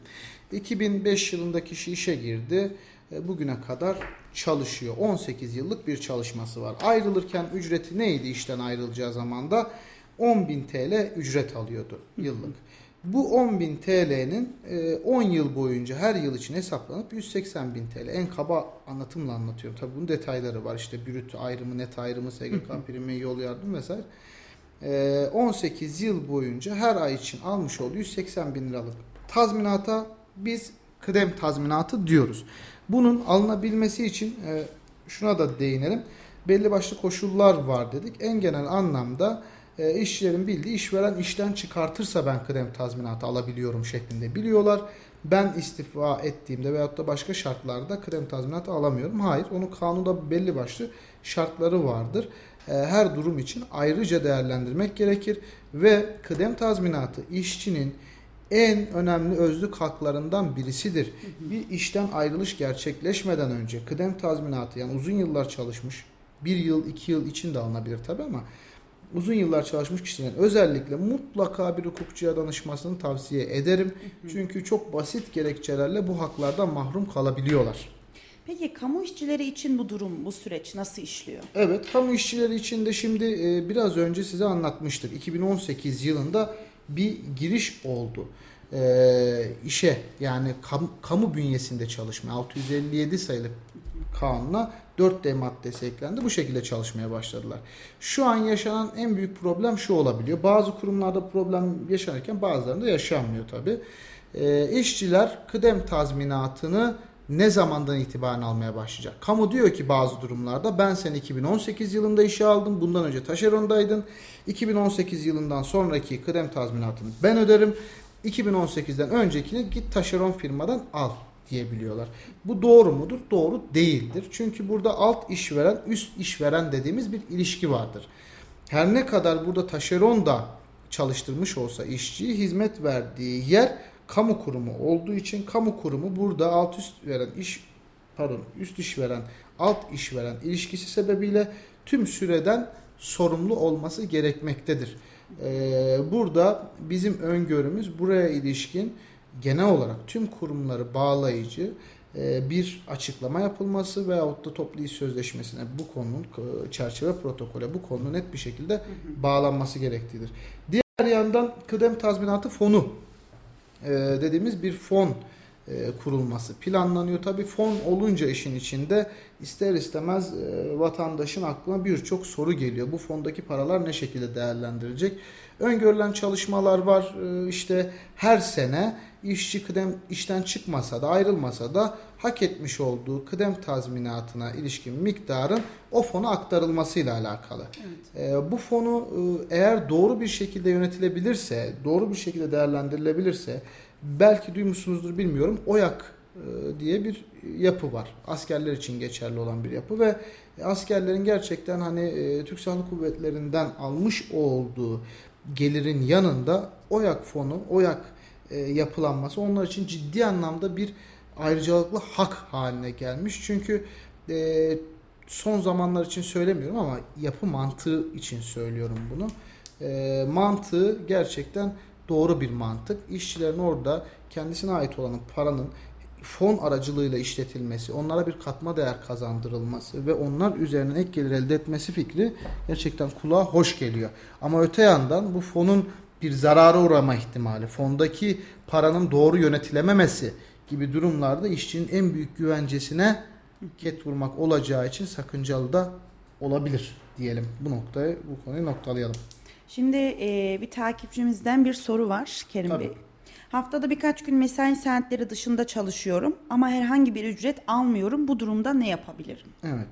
2005 yılında kişi işe girdi. E, Bugüne kadar çalışıyor. 18 yıllık bir çalışması var. Ayrılırken ücreti neydi işten ayrılacağı zamanda? 10.000 TL ücret alıyordu yıllık. Bu 10.000 TL'nin e, 10 yıl boyunca her yıl için hesaplanıp 180.000 TL. En kaba anlatımla anlatıyorum. Tabii bunun detayları var. İşte brüt ayrımı, net ayrımı, SGK primi, yol yardım vesaire. E, 18 yıl boyunca her ay için almış olduğu 180 bin liralık tazminata biz kıdem tazminatı diyoruz. Bunun alınabilmesi için e, şuna da değinelim. Belli başlı koşullar var dedik. En genel anlamda e, işçilerin bildiği işveren işten çıkartırsa ben kıdem tazminatı alabiliyorum şeklinde biliyorlar. Ben istifa ettiğimde veyahut da başka şartlarda kıdem tazminatı alamıyorum. Hayır, onun kanunda belli başlı şartları vardır. E, Her durum için ayrıca değerlendirmek gerekir ve kıdem tazminatı işçinin en önemli özlük haklarından birisidir. Bir işten ayrılış gerçekleşmeden önce kıdem tazminatı yani uzun yıllar çalışmış, bir yıl iki yıl için de alınabilir tabi ama uzun yıllar çalışmış kişilerin özellikle mutlaka bir hukukçuya danışmasını tavsiye ederim. Çünkü çok basit gerekçelerle bu haklardan mahrum kalabiliyorlar.
Peki kamu işçileri için bu durum, bu süreç nasıl işliyor?
Evet, kamu işçileri için de şimdi e, biraz önce size anlatmıştık. 2018 yılında bir giriş oldu. E, işe yani kam- kamu bünyesinde çalışma 657 sayılı kanuna 4D maddesi eklendi. Bu şekilde çalışmaya başladılar. Şu an yaşanan en büyük problem şu olabiliyor. Bazı kurumlarda problem yaşanırken bazılarında yaşanmıyor tabi. E, işçiler kıdem tazminatını ne zamandan itibaren almaya başlayacak? Kamu diyor ki bazı durumlarda ben seni 2018 yılında işe aldım. Bundan önce taşerondaydın. 2018 yılından sonraki kıdem tazminatını ben öderim. 2018'den öncekini git taşeron firmadan al diyebiliyorlar. Bu doğru mudur? Doğru değildir. Çünkü burada alt işveren, üst işveren dediğimiz bir ilişki vardır. Her ne kadar burada taşeron da çalıştırmış olsa işçiyi hizmet verdiği yer kamu kurumu olduğu için kamu kurumu burada alt üst veren iş pardon üst işveren alt işveren ilişkisi sebebiyle tüm süreden sorumlu olması gerekmektedir. Ee, burada bizim öngörümüz buraya ilişkin genel olarak tüm kurumları bağlayıcı e, bir açıklama yapılması veyahut da toplu iş sözleşmesine bu konunun e, çerçeve protokole bu konunun net bir şekilde bağlanması gereklidir. Diğer yandan kıdem tazminatı fonu e, dediğimiz bir fon kurulması planlanıyor. Tabii fon olunca işin içinde ister istemez vatandaşın aklına birçok soru geliyor. Bu fondaki paralar ne şekilde değerlendirilecek? Öngörülen çalışmalar var. İşte her sene işçi kıdem işten çıkmasa da ayrılmasa da hak etmiş olduğu kıdem tazminatına ilişkin miktarın o fona aktarılmasıyla alakalı. E, bu fonu e, eğer doğru bir şekilde yönetilebilirse, doğru bir şekilde değerlendirilebilirse belki duymuşsunuzdur bilmiyorum. OYAK e, diye bir yapı var. Askerler için geçerli olan bir yapı ve askerlerin gerçekten hani e, Türk Silahlı Kuvvetleri'nden almış olduğu gelirin yanında OYAK fonu, OYAK e, yapılanması onlar için ciddi anlamda bir ayrıcalıklı hak haline gelmiş. Çünkü e, son zamanlar için söylemiyorum ama yapı mantığı için söylüyorum bunu. E, mantığı gerçekten doğru bir mantık. İşçilerin orada kendisine ait olan paranın fon aracılığıyla işletilmesi, onlara bir katma değer kazandırılması ve onlar üzerinden ek gelir elde etmesi fikri gerçekten kulağa hoş geliyor. Ama öte yandan bu fonun bir zarara uğrama ihtimali, fondaki paranın doğru yönetilememesi gibi durumlarda işçinin en büyük güvencesine ket vurmak olacağı için sakıncalı da olabilir diyelim. Bu noktayı, bu konuyu noktalayalım.
Şimdi e, bir takipçimizden bir soru var Kerim
Tabii.
Bey. Haftada birkaç gün mesai saatleri dışında çalışıyorum ama herhangi bir ücret almıyorum. Bu durumda ne yapabilirim?
Evet.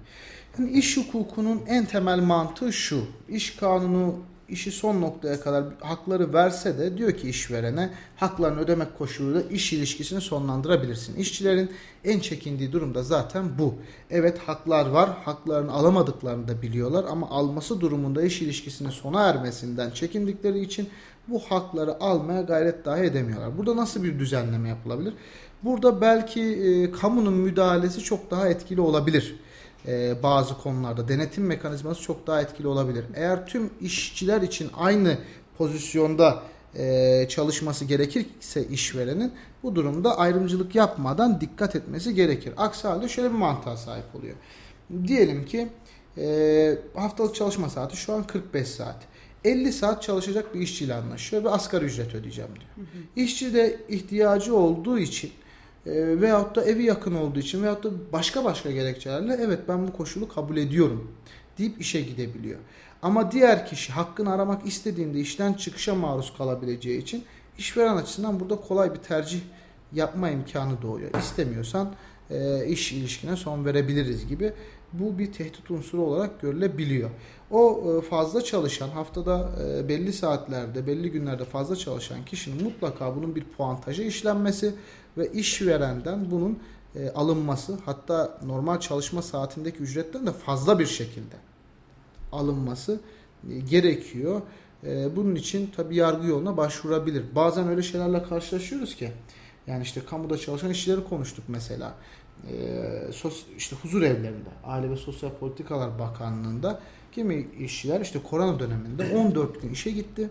Yani iş hukukunun en temel mantığı şu. İş kanunu işi son noktaya kadar hakları verse de diyor ki işverene haklarını ödemek koşuluyla iş ilişkisini sonlandırabilirsin. İşçilerin en çekindiği durumda zaten bu. Evet haklar var. Haklarını alamadıklarını da biliyorlar ama alması durumunda iş ilişkisinin sona ermesinden çekindikleri için bu hakları almaya gayret dahi edemiyorlar. Burada nasıl bir düzenleme yapılabilir? Burada belki e, kamunun müdahalesi çok daha etkili olabilir. E, bazı konularda denetim mekanizması çok daha etkili olabilir. Eğer tüm işçiler için aynı pozisyonda e, çalışması gerekirse işverenin bu durumda ayrımcılık yapmadan dikkat etmesi gerekir. Aksi halde şöyle bir mantığa sahip oluyor. Diyelim ki e, haftalık çalışma saati şu an 45 saat. 50 saat çalışacak bir işçiyle anlaşıyor ve asgari ücret ödeyeceğim diyor. Hı hı. İşçi de ihtiyacı olduğu için e, veyahut da evi yakın olduğu için veyahut da başka başka gerekçelerle evet ben bu koşulu kabul ediyorum deyip işe gidebiliyor. Ama diğer kişi hakkını aramak istediğinde işten çıkışa maruz kalabileceği için işveren açısından burada kolay bir tercih yapma imkanı doğuyor. İstemiyorsan e, iş ilişkine son verebiliriz gibi bu bir tehdit unsuru olarak görülebiliyor. O e, fazla çalışan, haftada e, belli saatlerde, belli günlerde fazla çalışan kişinin mutlaka bunun bir puantaja işlenmesi ve işverenden bunun e, alınması, hatta normal çalışma saatindeki ücretten de fazla bir şekilde alınması gerekiyor. Bunun için tabi yargı yoluna başvurabilir. Bazen öyle şeylerle karşılaşıyoruz ki yani işte kamuda çalışan işçileri konuştuk mesela e, sos, işte huzur evlerinde, Aile ve Sosyal Politikalar Bakanlığı'nda kimi işçiler işte korona döneminde 14 gün işe gitti.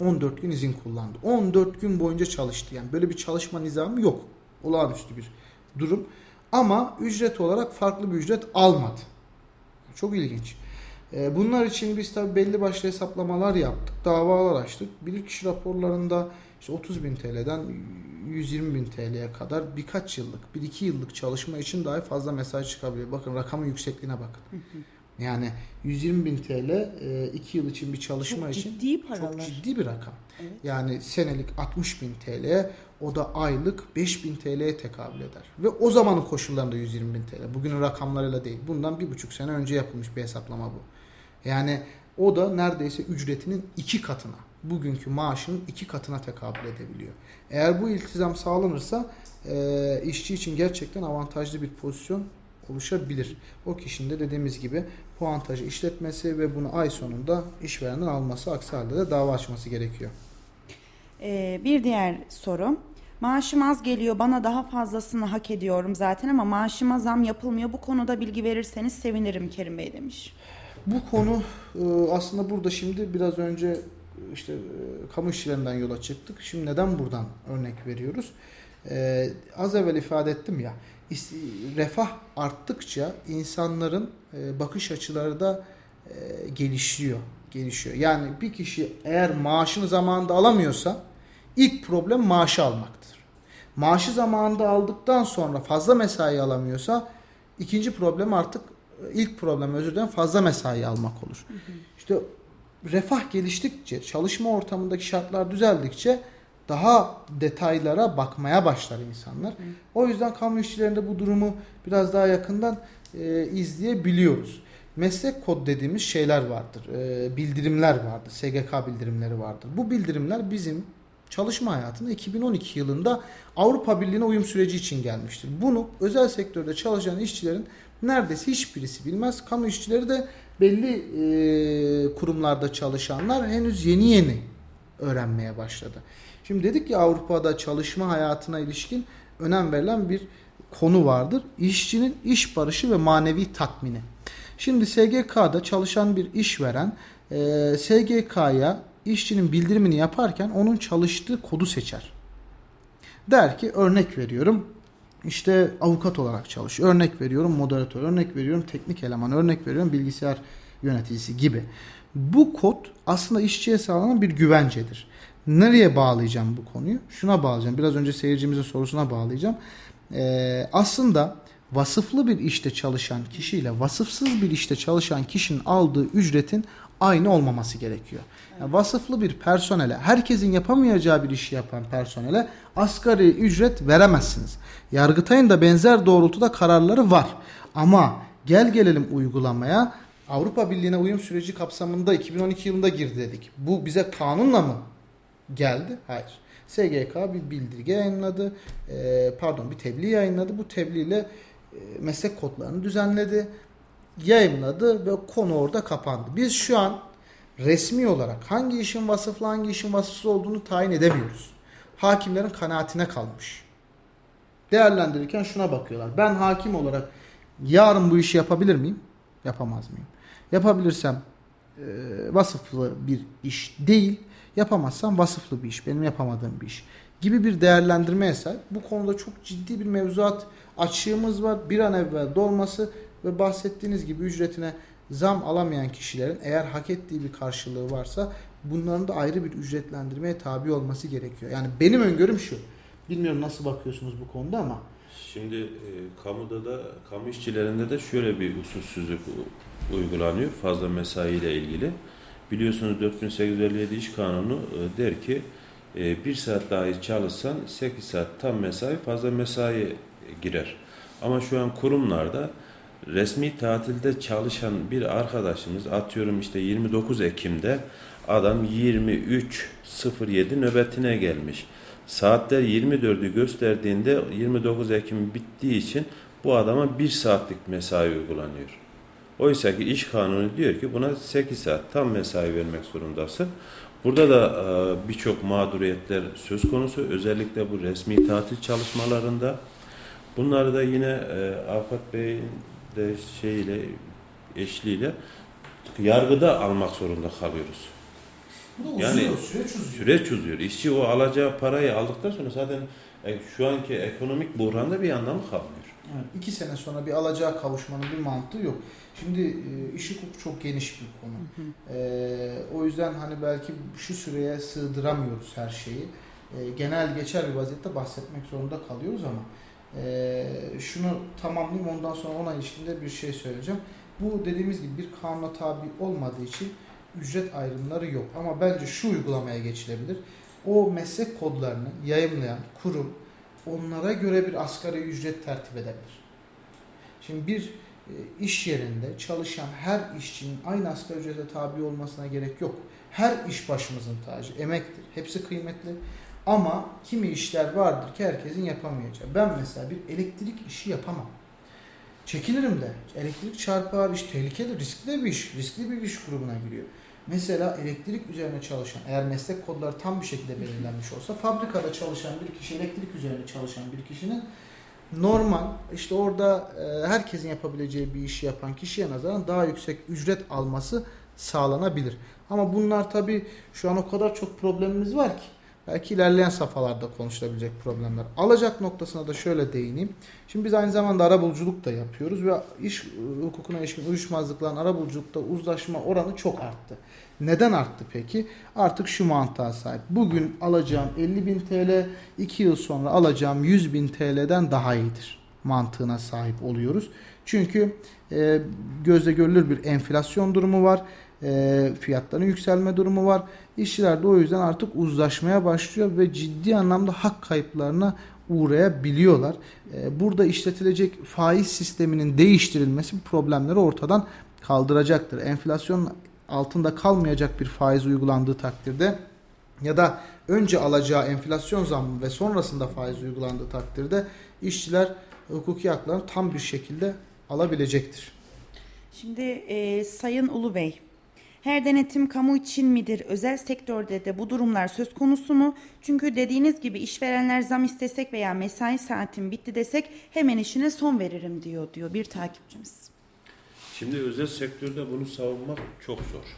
14 gün izin kullandı. 14 gün boyunca çalıştı. Yani böyle bir çalışma nizamı yok. Olağanüstü bir durum. Ama ücret olarak farklı bir ücret almadı. Çok ilginç. Ee, bunlar için biz tabi belli başlı hesaplamalar yaptık. Davalar açtık. Bilirkişi raporlarında işte 30 bin TL'den 120 bin TL'ye kadar birkaç yıllık, 1-2 yıllık çalışma için dahi fazla mesaj çıkabiliyor. Bakın rakamın yüksekliğine bakın. Yani 120 bin TL 2 e, yıl için bir çalışma
çok
için
ciddi paralar.
çok ciddi bir rakam.
Evet.
Yani senelik 60 bin TL o da aylık 5 bin TL'ye tekabül eder. Ve o zamanın koşullarında 120 bin TL. Bugünün rakamlarıyla değil. Bundan bir buçuk sene önce yapılmış bir hesaplama bu. Yani o da neredeyse ücretinin iki katına bugünkü maaşının iki katına tekabül edebiliyor. Eğer bu iltizam sağlanırsa e, işçi için gerçekten avantajlı bir pozisyon oluşabilir. O kişinin de dediğimiz gibi puantajı işletmesi ve bunu ay sonunda işverenden alması aksi halde de dava açması gerekiyor.
Ee, bir diğer soru. Maaşım az geliyor bana daha fazlasını hak ediyorum zaten ama maaşıma zam yapılmıyor. Bu konuda bilgi verirseniz sevinirim Kerim Bey demiş.
Bu konu e, aslında burada şimdi biraz önce işte e, kamu işçilerinden yola çıktık. Şimdi neden buradan örnek veriyoruz? Ee, az evvel ifade ettim ya refah arttıkça insanların e, bakış açıları da e, gelişiyor. gelişiyor. Yani bir kişi eğer maaşını zamanında alamıyorsa ilk problem maaşı almaktır. Maaşı zamanında aldıktan sonra fazla mesai alamıyorsa ikinci problem artık ilk problem özür dilerim fazla mesai almak olur. Hı hı. İşte refah geliştikçe, çalışma ortamındaki şartlar düzeldikçe daha detaylara bakmaya başlar insanlar. Hı. O yüzden kamu işçilerinde bu durumu biraz daha yakından e, izleyebiliyoruz. Meslek kod dediğimiz şeyler vardır. E, bildirimler vardır. SGK bildirimleri vardır. Bu bildirimler bizim çalışma hayatında 2012 yılında Avrupa Birliği'ne uyum süreci için gelmiştir. Bunu özel sektörde çalışan işçilerin neredeyse hiçbirisi bilmez. Kamu işçileri de belli e, kurumlarda çalışanlar henüz yeni yeni öğrenmeye başladı. Şimdi dedik ki Avrupa'da çalışma hayatına ilişkin önem verilen bir konu vardır. İşçinin iş barışı ve manevi tatmini. Şimdi SGK'da çalışan bir işveren e, SGK'ya işçinin bildirimini yaparken onun çalıştığı kodu seçer. Der ki örnek veriyorum işte avukat olarak çalışıyor. Örnek veriyorum moderatör, örnek veriyorum teknik eleman, örnek veriyorum bilgisayar yöneticisi gibi. Bu kod aslında işçiye sağlanan bir güvencedir. Nereye bağlayacağım bu konuyu? Şuna bağlayacağım. Biraz önce seyircimizin sorusuna bağlayacağım. Ee, aslında vasıflı bir işte çalışan kişiyle vasıfsız bir işte çalışan kişinin aldığı ücretin aynı olmaması gerekiyor. Yani vasıflı bir personele, herkesin yapamayacağı bir işi yapan personele asgari ücret veremezsiniz. Yargıtay'ın da benzer doğrultuda kararları var. Ama gel gelelim uygulamaya. Avrupa Birliği'ne uyum süreci kapsamında 2012 yılında girdi dedik. Bu bize kanunla mı geldi? Hayır. SGK bir bildirge yayınladı. E, pardon bir tebliğ yayınladı. Bu tebliğle e, meslek kodlarını düzenledi. Yayınladı ve konu orada kapandı. Biz şu an resmi olarak hangi işin vasıflı hangi işin vasıfsız olduğunu tayin edemiyoruz. Hakimlerin kanaatine kalmış. Değerlendirirken şuna bakıyorlar. Ben hakim olarak Yarın bu işi yapabilir miyim? Yapamaz mıyım? Yapabilirsem e, vasıflı bir iş değil, yapamazsam vasıflı bir iş, benim yapamadığım bir iş gibi bir değerlendirmeye sahip. Bu konuda çok ciddi bir mevzuat açığımız var. Bir an evvel dolması ve bahsettiğiniz gibi ücretine zam alamayan kişilerin eğer hak ettiği bir karşılığı varsa bunların da ayrı bir ücretlendirmeye tabi olması gerekiyor. Yani benim öngörüm şu. Bilmiyorum nasıl bakıyorsunuz bu konuda ama
Şimdi e, kamuda da kamu işçilerinde de şöyle bir usulsüzlük uygulanıyor fazla mesai ile ilgili. Biliyorsunuz 4857 iş kanunu e, der ki e, bir saat dahi çalışsan 8 saat tam mesai fazla mesai girer. Ama şu an kurumlarda resmi tatilde çalışan bir arkadaşımız atıyorum işte 29 Ekim'de adam 23.07 nöbetine gelmiş. Saatler 24'ü gösterdiğinde 29 Ekim bittiği için bu adama 1 saatlik mesai uygulanıyor. Oysa ki iş kanunu diyor ki buna 8 saat tam mesai vermek zorundasın. Burada da e, birçok mağduriyetler söz konusu. Özellikle bu resmi tatil çalışmalarında. Bunları da yine e, Avukat Bey'in de şeyle eşliğiyle yargıda almak zorunda kalıyoruz.
bu
Yani
uzuyor, süreç uzuyor.
Süreç uzuyor. İşçi o alacağı parayı aldıktan sonra zaten e, şu anki ekonomik buhranda bir anlamı kalmıyor.
Evet, iki sene sonra bir alacağı kavuşmanın bir mantığı yok. Şimdi e, iş hukuku çok geniş bir konu. E, o yüzden hani belki şu süreye sığdıramıyoruz her şeyi. E, genel geçer bir vaziyette bahsetmek zorunda kalıyoruz ama e, şunu tamamlayayım ondan sonra ona ilişkinde bir şey söyleyeceğim. Bu dediğimiz gibi bir kanuna tabi olmadığı için ücret ayrımları yok. Ama bence şu uygulamaya geçilebilir. O meslek kodlarını yayımlayan kurum onlara göre bir asgari ücret tertip edebilir. Şimdi bir iş yerinde çalışan her işçinin aynı asgari ücrete tabi olmasına gerek yok. Her iş başımızın tacı, emektir. Hepsi kıymetli. Ama kimi işler vardır ki herkesin yapamayacağı. Ben mesela bir elektrik işi yapamam. Çekilirim de. Elektrik çarpar, iş tehlikeli, riskli bir iş. Riskli bir iş grubuna giriyor. Mesela elektrik üzerine çalışan, eğer meslek kodları tam bir şekilde belirlenmiş olsa fabrikada çalışan bir kişi, elektrik üzerine çalışan bir kişinin normal işte orada e, herkesin yapabileceği bir işi yapan kişiye nazaran daha yüksek ücret alması sağlanabilir. Ama bunlar tabii şu an o kadar çok problemimiz var ki belki ilerleyen safhalarda konuşulabilecek problemler. Alacak noktasına da şöyle değineyim. Şimdi biz aynı zamanda arabuluculuk da yapıyoruz ve iş e, hukukuna ilişkin uyuşmazlıkların arabuluculukta uzlaşma oranı çok arttı. Neden arttı peki? Artık şu mantığa sahip. Bugün alacağım 50 bin TL, 2 yıl sonra alacağım 100 bin TL'den daha iyidir mantığına sahip oluyoruz. Çünkü e, gözle görülür bir enflasyon durumu var. E, fiyatların yükselme durumu var. İşçiler de o yüzden artık uzlaşmaya başlıyor ve ciddi anlamda hak kayıplarına uğrayabiliyorlar. E, burada işletilecek faiz sisteminin değiştirilmesi problemleri ortadan kaldıracaktır. Enflasyon altında kalmayacak bir faiz uygulandığı takdirde ya da önce alacağı enflasyon zammı ve sonrasında faiz uygulandığı takdirde işçiler hukuki haklarını tam bir şekilde alabilecektir.
Şimdi e, Sayın Ulu Bey, her denetim kamu için midir? Özel sektörde de bu durumlar söz konusu mu? Çünkü dediğiniz gibi işverenler zam istesek veya mesai saatim bitti desek hemen işine son veririm diyor diyor bir takipçimiz.
Şimdi özel sektörde bunu savunmak çok zor.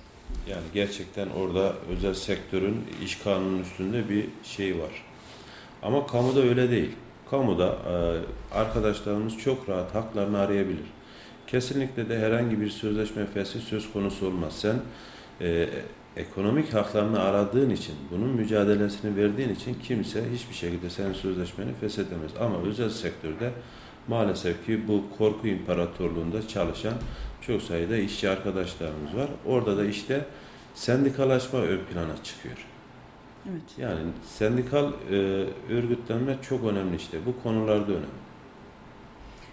Yani gerçekten orada özel sektörün iş kanunun üstünde bir şey var. Ama kamuda öyle değil. Kamuda e, arkadaşlarımız çok rahat haklarını arayabilir. Kesinlikle de herhangi bir sözleşme fesli söz konusu olmaz. Sen e, ekonomik haklarını aradığın için, bunun mücadelesini verdiğin için kimse hiçbir şekilde senin sözleşmeni feshedemez. Ama özel sektörde maalesef ki bu korku imparatorluğunda çalışan çok sayıda işçi arkadaşlarımız var. Orada da işte sendikalaşma ön plana çıkıyor.
Evet.
Yani sendikal e, örgütlenme çok önemli işte. Bu konularda önemli.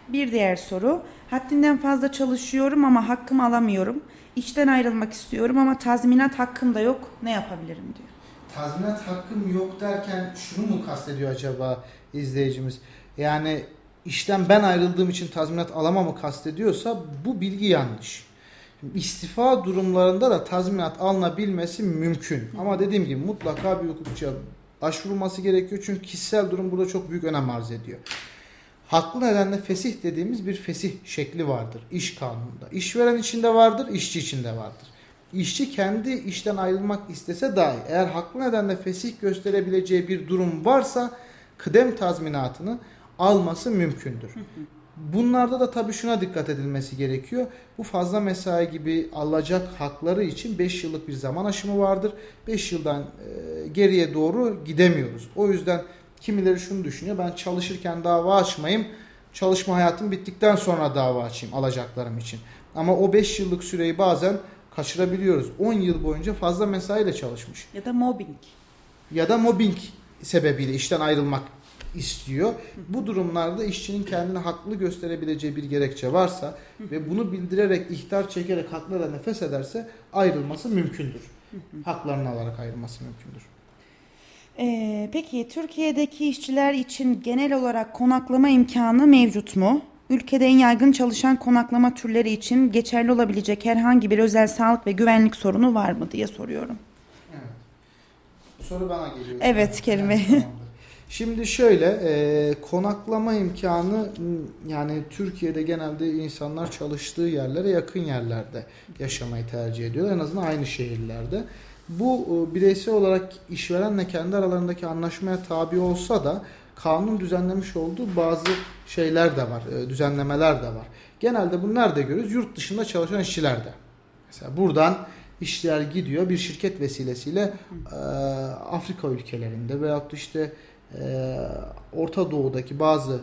Bir diğer soru. Haddinden fazla çalışıyorum ama hakkımı alamıyorum. İşten ayrılmak istiyorum ama tazminat hakkım da yok. Ne yapabilirim diyor.
Tazminat hakkım yok derken şunu mu kastediyor acaba izleyicimiz? Yani işten ben ayrıldığım için tazminat alamamı kastediyorsa bu bilgi yanlış. Şimdi istifa durumlarında da tazminat alınabilmesi mümkün. Ama dediğim gibi mutlaka bir hukukçuya başvurulması gerekiyor. Çünkü kişisel durum burada çok büyük önem arz ediyor. haklı nedenle fesih dediğimiz bir fesih şekli vardır iş kanununda. İşveren içinde vardır, işçi içinde vardır. İşçi kendi işten ayrılmak istese dahi eğer haklı nedenle fesih gösterebileceği bir durum varsa kıdem tazminatını alması mümkündür. Bunlarda da tabii şuna dikkat edilmesi gerekiyor. Bu fazla mesai gibi alacak hakları için 5 yıllık bir zaman aşımı vardır. 5 yıldan e, geriye doğru gidemiyoruz. O yüzden kimileri şunu düşünüyor. Ben çalışırken dava açmayayım. Çalışma hayatım bittikten sonra dava açayım alacaklarım için. Ama o 5 yıllık süreyi bazen kaçırabiliyoruz. 10 yıl boyunca fazla mesaiyle çalışmış.
Ya da mobbing.
Ya da mobbing sebebiyle işten ayrılmak istiyor. Bu durumlarda işçinin kendini haklı gösterebileceği bir gerekçe varsa ve bunu bildirerek ihtar çekerek haklara nefes ederse ayrılması mümkündür. Haklarını alarak ayrılması mümkündür.
Ee, peki Türkiye'deki işçiler için genel olarak konaklama imkanı mevcut mu? Ülkede en yaygın çalışan konaklama türleri için geçerli olabilecek herhangi bir özel sağlık ve güvenlik sorunu var mı diye soruyorum.
Soru bana geliyor.
Evet, Kerim Bey.
tamamdır. Şimdi şöyle e, konaklama imkanı yani Türkiye'de genelde insanlar çalıştığı yerlere yakın yerlerde yaşamayı tercih ediyor. En azından aynı şehirlerde. Bu e, bireysel olarak işverenle kendi aralarındaki anlaşmaya tabi olsa da kanun düzenlemiş olduğu bazı şeyler de var, e, düzenlemeler de var. Genelde bunu nerede görüyoruz? Yurt dışında çalışan işçilerde. Mesela buradan işçiler gidiyor bir şirket vesilesiyle e, Afrika ülkelerinde veyahut işte e, Orta Doğu'daki bazı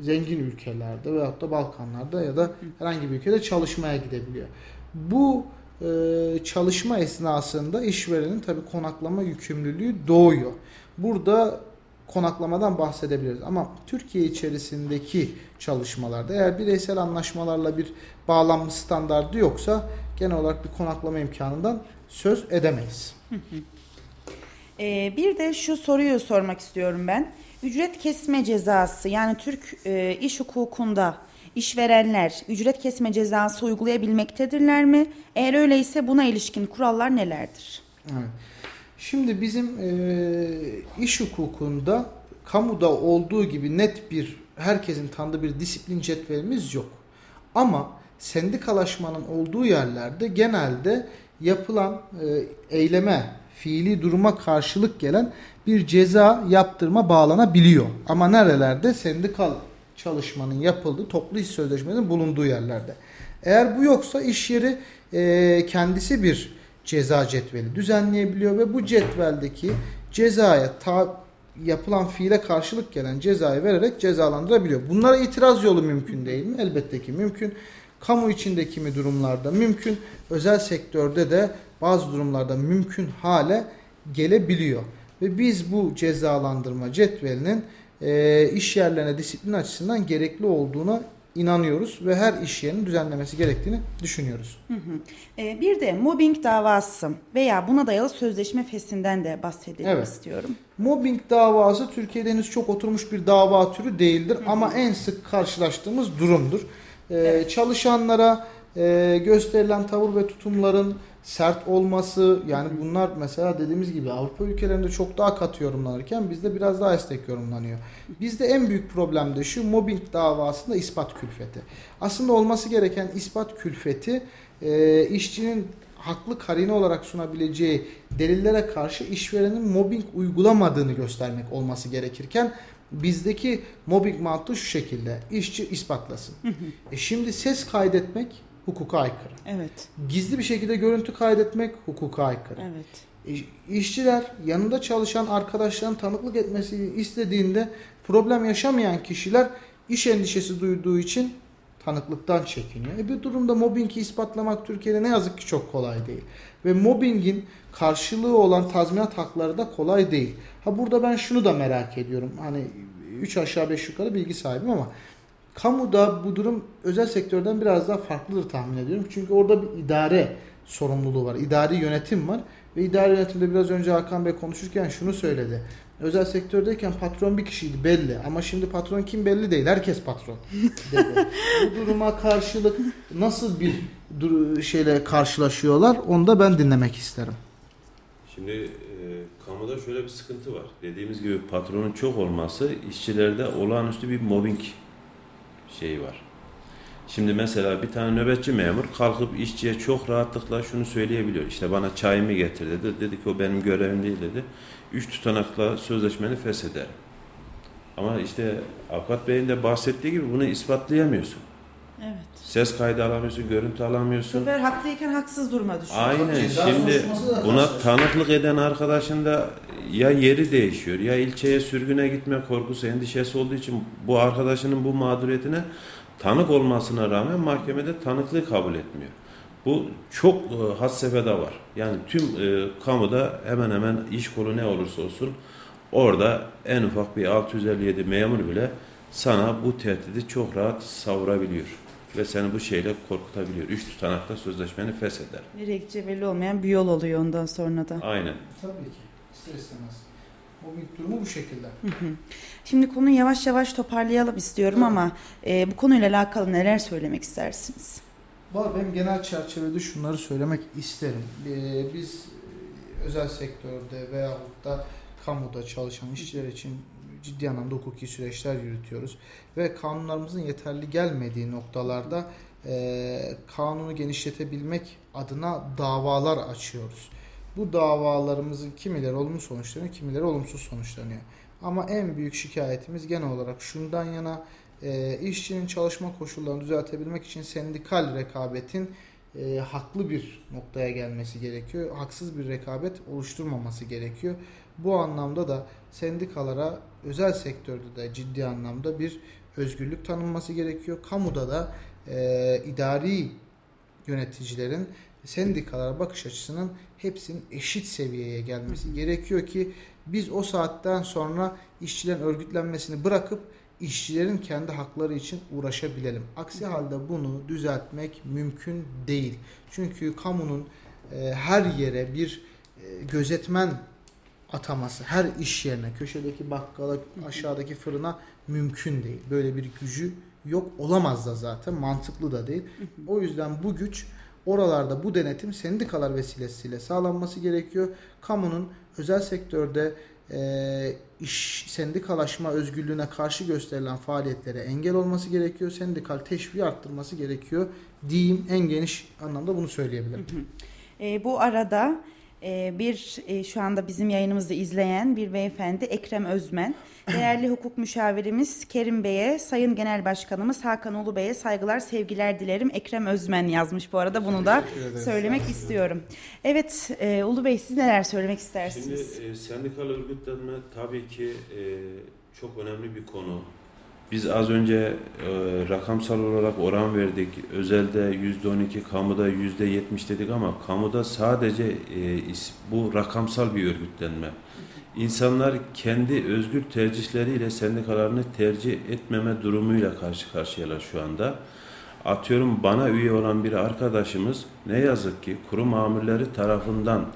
zengin ülkelerde veyahut da Balkanlarda ya da herhangi bir ülkede çalışmaya gidebiliyor. Bu e, çalışma esnasında işverenin tabi konaklama yükümlülüğü doğuyor. Burada konaklamadan bahsedebiliriz. Ama Türkiye içerisindeki çalışmalarda eğer bireysel anlaşmalarla bir bağlanmış standardı yoksa genel olarak bir konaklama imkanından söz edemeyiz.
Ee, bir de şu soruyu sormak istiyorum ben. Ücret kesme cezası yani Türk e, iş hukukunda işverenler ücret kesme cezası uygulayabilmektedirler mi? Eğer öyleyse buna ilişkin kurallar nelerdir?
Evet. Şimdi bizim e, iş hukukunda kamuda olduğu gibi net bir herkesin tanıdığı bir disiplin cetvelimiz yok. Ama sendikalaşmanın olduğu yerlerde genelde yapılan e, eyleme, fiili duruma karşılık gelen bir ceza yaptırma bağlanabiliyor. Ama nerelerde? Sendikal çalışmanın yapıldığı, toplu iş sözleşmelerinin bulunduğu yerlerde. Eğer bu yoksa iş yeri e, kendisi bir ceza cetveli düzenleyebiliyor ve bu cetveldeki cezaya ta, yapılan fiile karşılık gelen cezayı vererek cezalandırabiliyor. Bunlara itiraz yolu mümkün değil mi? Elbette ki mümkün. Kamu içinde kimi durumlarda mümkün, özel sektörde de bazı durumlarda mümkün hale gelebiliyor. Ve biz bu cezalandırma cetvelinin e, iş yerlerine disiplin açısından gerekli olduğuna inanıyoruz ve her iş yerinin düzenlemesi gerektiğini düşünüyoruz.
Ee, bir de mobbing davası veya buna dayalı sözleşme fesinden de bahsedelim
Evet.
istiyorum.
Mobbing davası Türkiye'de henüz çok oturmuş bir dava türü değildir ama en sık karşılaştığımız durumdur. Ee, Çalışanlara e, gösterilen tavır ve tutumların sert olması yani bunlar mesela dediğimiz gibi Avrupa ülkelerinde çok daha katı yorumlanırken bizde biraz daha esnek yorumlanıyor. Bizde en büyük problem de şu mobbing davasında ispat külfeti. Aslında olması gereken ispat külfeti e, işçinin haklı karine olarak sunabileceği delillere karşı işverenin mobbing uygulamadığını göstermek olması gerekirken bizdeki mobbing mantığı şu şekilde. işçi ispatlasın. e şimdi ses kaydetmek hukuka aykırı.
Evet.
Gizli bir şekilde görüntü kaydetmek hukuka aykırı.
Evet.
İş- İşçiler yanında çalışan arkadaşların tanıklık etmesini istediğinde problem yaşamayan kişiler iş endişesi duyduğu için tanıklıktan çekiniyor. E bir durumda mobbingi ispatlamak Türkiye'de ne yazık ki çok kolay değil. Ve mobbingin karşılığı olan tazminat hakları da kolay değil. Ha burada ben şunu da merak ediyorum. Hani 3 aşağı 5 yukarı bilgi sahibim ama kamuda bu durum özel sektörden biraz daha farklıdır tahmin ediyorum. Çünkü orada bir idare sorumluluğu var. İdari yönetim var. Ve idari yönetimde biraz önce Hakan Bey konuşurken şunu söyledi. Özel sektördeyken patron bir kişiydi belli ama şimdi patron kim belli değil. Herkes patron dedi. Bu duruma karşılık nasıl bir dur- şeyle karşılaşıyorlar onu da ben dinlemek isterim.
Şimdi e, kamuda şöyle bir sıkıntı var. Dediğimiz gibi patronun çok olması işçilerde olağanüstü bir mobbing şeyi var. Şimdi mesela bir tane nöbetçi memur kalkıp işçiye çok rahatlıkla şunu söyleyebiliyor. İşte bana çayımı getir dedi. Dedi ki o benim görevim değil dedi. Üç tutanakla sözleşmeni feshederim. Ama işte avukat beyin de bahsettiği gibi bunu ispatlayamıyorsun.
Evet.
Ses kaydı alamıyorsun, görüntü
Bu
alamıyorsun.
sefer haklıyken haksız duruma düşüyor.
Aynen.
Ceza
Şimdi buna tanıklık eden arkadaşın da ya yeri değişiyor ya ilçeye sürgüne gitme korkusu, endişesi olduğu için bu arkadaşının bu mağduriyetine tanık olmasına rağmen mahkemede tanıklığı kabul etmiyor. Bu çok e, had sefhada var. Yani tüm e, kamuda hemen hemen iş kolu ne olursa olsun orada en ufak bir 657 memur bile sana bu tehdidi çok rahat savurabiliyor. Ve seni bu şeyle korkutabiliyor. Üç tutanakla sözleşmeni fesheder.
Nereye gideceği belli olmayan bir yol oluyor ondan sonra da.
Aynen.
Tabii ki. İster istemez. Mobbing durumu bu şekilde.
Şimdi konuyu yavaş yavaş toparlayalım istiyorum ama e, bu konuyla alakalı neler söylemek istersiniz?
Var benim genel çerçevede şunları söylemek isterim. Ee, biz e, özel sektörde veyahut da kamuda çalışan işçiler için ciddi anlamda hukuki süreçler yürütüyoruz. Ve kanunlarımızın yeterli gelmediği noktalarda e, kanunu genişletebilmek adına davalar açıyoruz. Bu davalarımızın kimileri olumlu sonuçlanıyor, kimileri olumsuz sonuçlanıyor. Ama en büyük şikayetimiz genel olarak şundan yana e, işçinin çalışma koşullarını düzeltebilmek için sendikal rekabetin e, haklı bir noktaya gelmesi gerekiyor. Haksız bir rekabet oluşturmaması gerekiyor. Bu anlamda da sendikalara özel sektörde de ciddi anlamda bir özgürlük tanınması gerekiyor. Kamuda da e, idari yöneticilerin sendikalara bakış açısının hepsinin eşit seviyeye gelmesi gerekiyor ki biz o saatten sonra işçilerin örgütlenmesini bırakıp işçilerin kendi hakları için uğraşabilelim. Aksi halde bunu düzeltmek mümkün değil. Çünkü kamunun e, her yere bir e, gözetmen ataması, her iş yerine, köşedeki bakkala, aşağıdaki fırına mümkün değil. Böyle bir gücü yok olamaz da zaten mantıklı da değil. O yüzden bu güç oralarda bu denetim sendikalar vesilesiyle sağlanması gerekiyor. Kamunun özel sektörde e, iş sendikalaşma özgürlüğüne karşı gösterilen faaliyetlere engel olması gerekiyor. Sendikal teşviği arttırması gerekiyor. Diyeyim en geniş anlamda bunu söyleyebilirim.
E, bu arada bir e, şu anda bizim yayınımızı izleyen bir beyefendi Ekrem Özmen. Değerli hukuk müşavirimiz Kerim Bey'e, Sayın Genel Başkanımız Hakan Ulu Bey'e saygılar, sevgiler dilerim. Ekrem Özmen yazmış bu arada bunu da söylemek istiyorum. Evet e, Ulu Bey siz neler söylemek
Şimdi
istersiniz?
e, sendikal örgütlenme tabii ki çok önemli bir konu. Biz az önce e, rakamsal olarak oran verdik. Özelde %12, kamuda %70 dedik ama kamuda sadece e, is- bu rakamsal bir örgütlenme. İnsanlar kendi özgür tercihleriyle sendikalarını tercih etmeme durumuyla karşı karşıyalar şu anda. Atıyorum bana üye olan bir arkadaşımız ne yazık ki kurum amirleri tarafından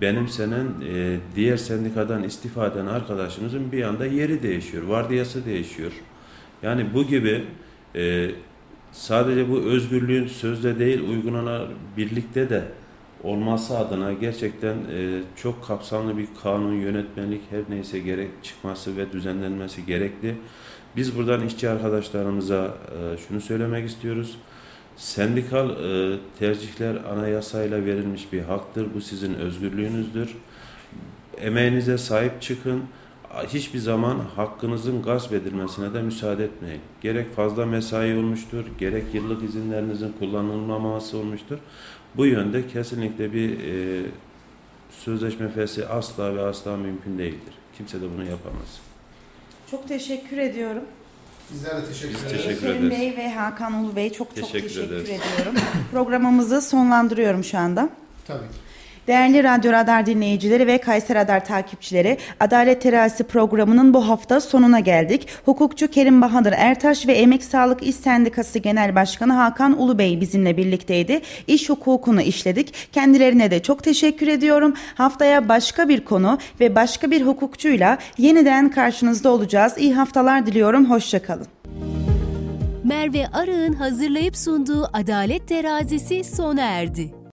benimsenen e, diğer sendikadan istifa eden arkadaşımızın bir anda yeri değişiyor, vardiyası değişiyor. Yani bu gibi e, sadece bu özgürlüğün sözde değil uygulanan birlikte de olması adına gerçekten e, çok kapsamlı bir kanun, yönetmenlik her neyse gerek çıkması ve düzenlenmesi gerekli. Biz buradan işçi arkadaşlarımıza e, şunu söylemek istiyoruz. Sendikal e, tercihler anayasayla verilmiş bir haktır. Bu sizin özgürlüğünüzdür. Emeğinize sahip çıkın. Hiçbir zaman hakkınızın gasp edilmesine de müsaade etmeyin. Gerek fazla mesai olmuştur, gerek yıllık izinlerinizin kullanılmaması olmuştur. Bu yönde kesinlikle bir e, sözleşme feshi asla ve asla mümkün değildir. Kimse de bunu yapamaz.
Çok teşekkür ediyorum.
Bizler de teşekkür
Biz
ederiz.
teşekkür
Kerim
ederiz.
Bey ve Hakan Ulu Bey çok çok
Teşekkür
teşekkür
ederiz.
ediyorum. Programımızı sonlandırıyorum şu anda.
Tabii ki.
Değerli Radyo Radar dinleyicileri ve Kayser Radar takipçileri, Adalet Terazisi programının bu hafta sonuna geldik. Hukukçu Kerim Bahadır Ertaş ve Emek Sağlık İş Sendikası Genel Başkanı Hakan Ulubey bizimle birlikteydi. İş hukukunu işledik. Kendilerine de çok teşekkür ediyorum. Haftaya başka bir konu ve başka bir hukukçuyla yeniden karşınızda olacağız. İyi haftalar diliyorum. Hoşçakalın.
Merve Arı'nın hazırlayıp sunduğu Adalet Terazisi sona erdi.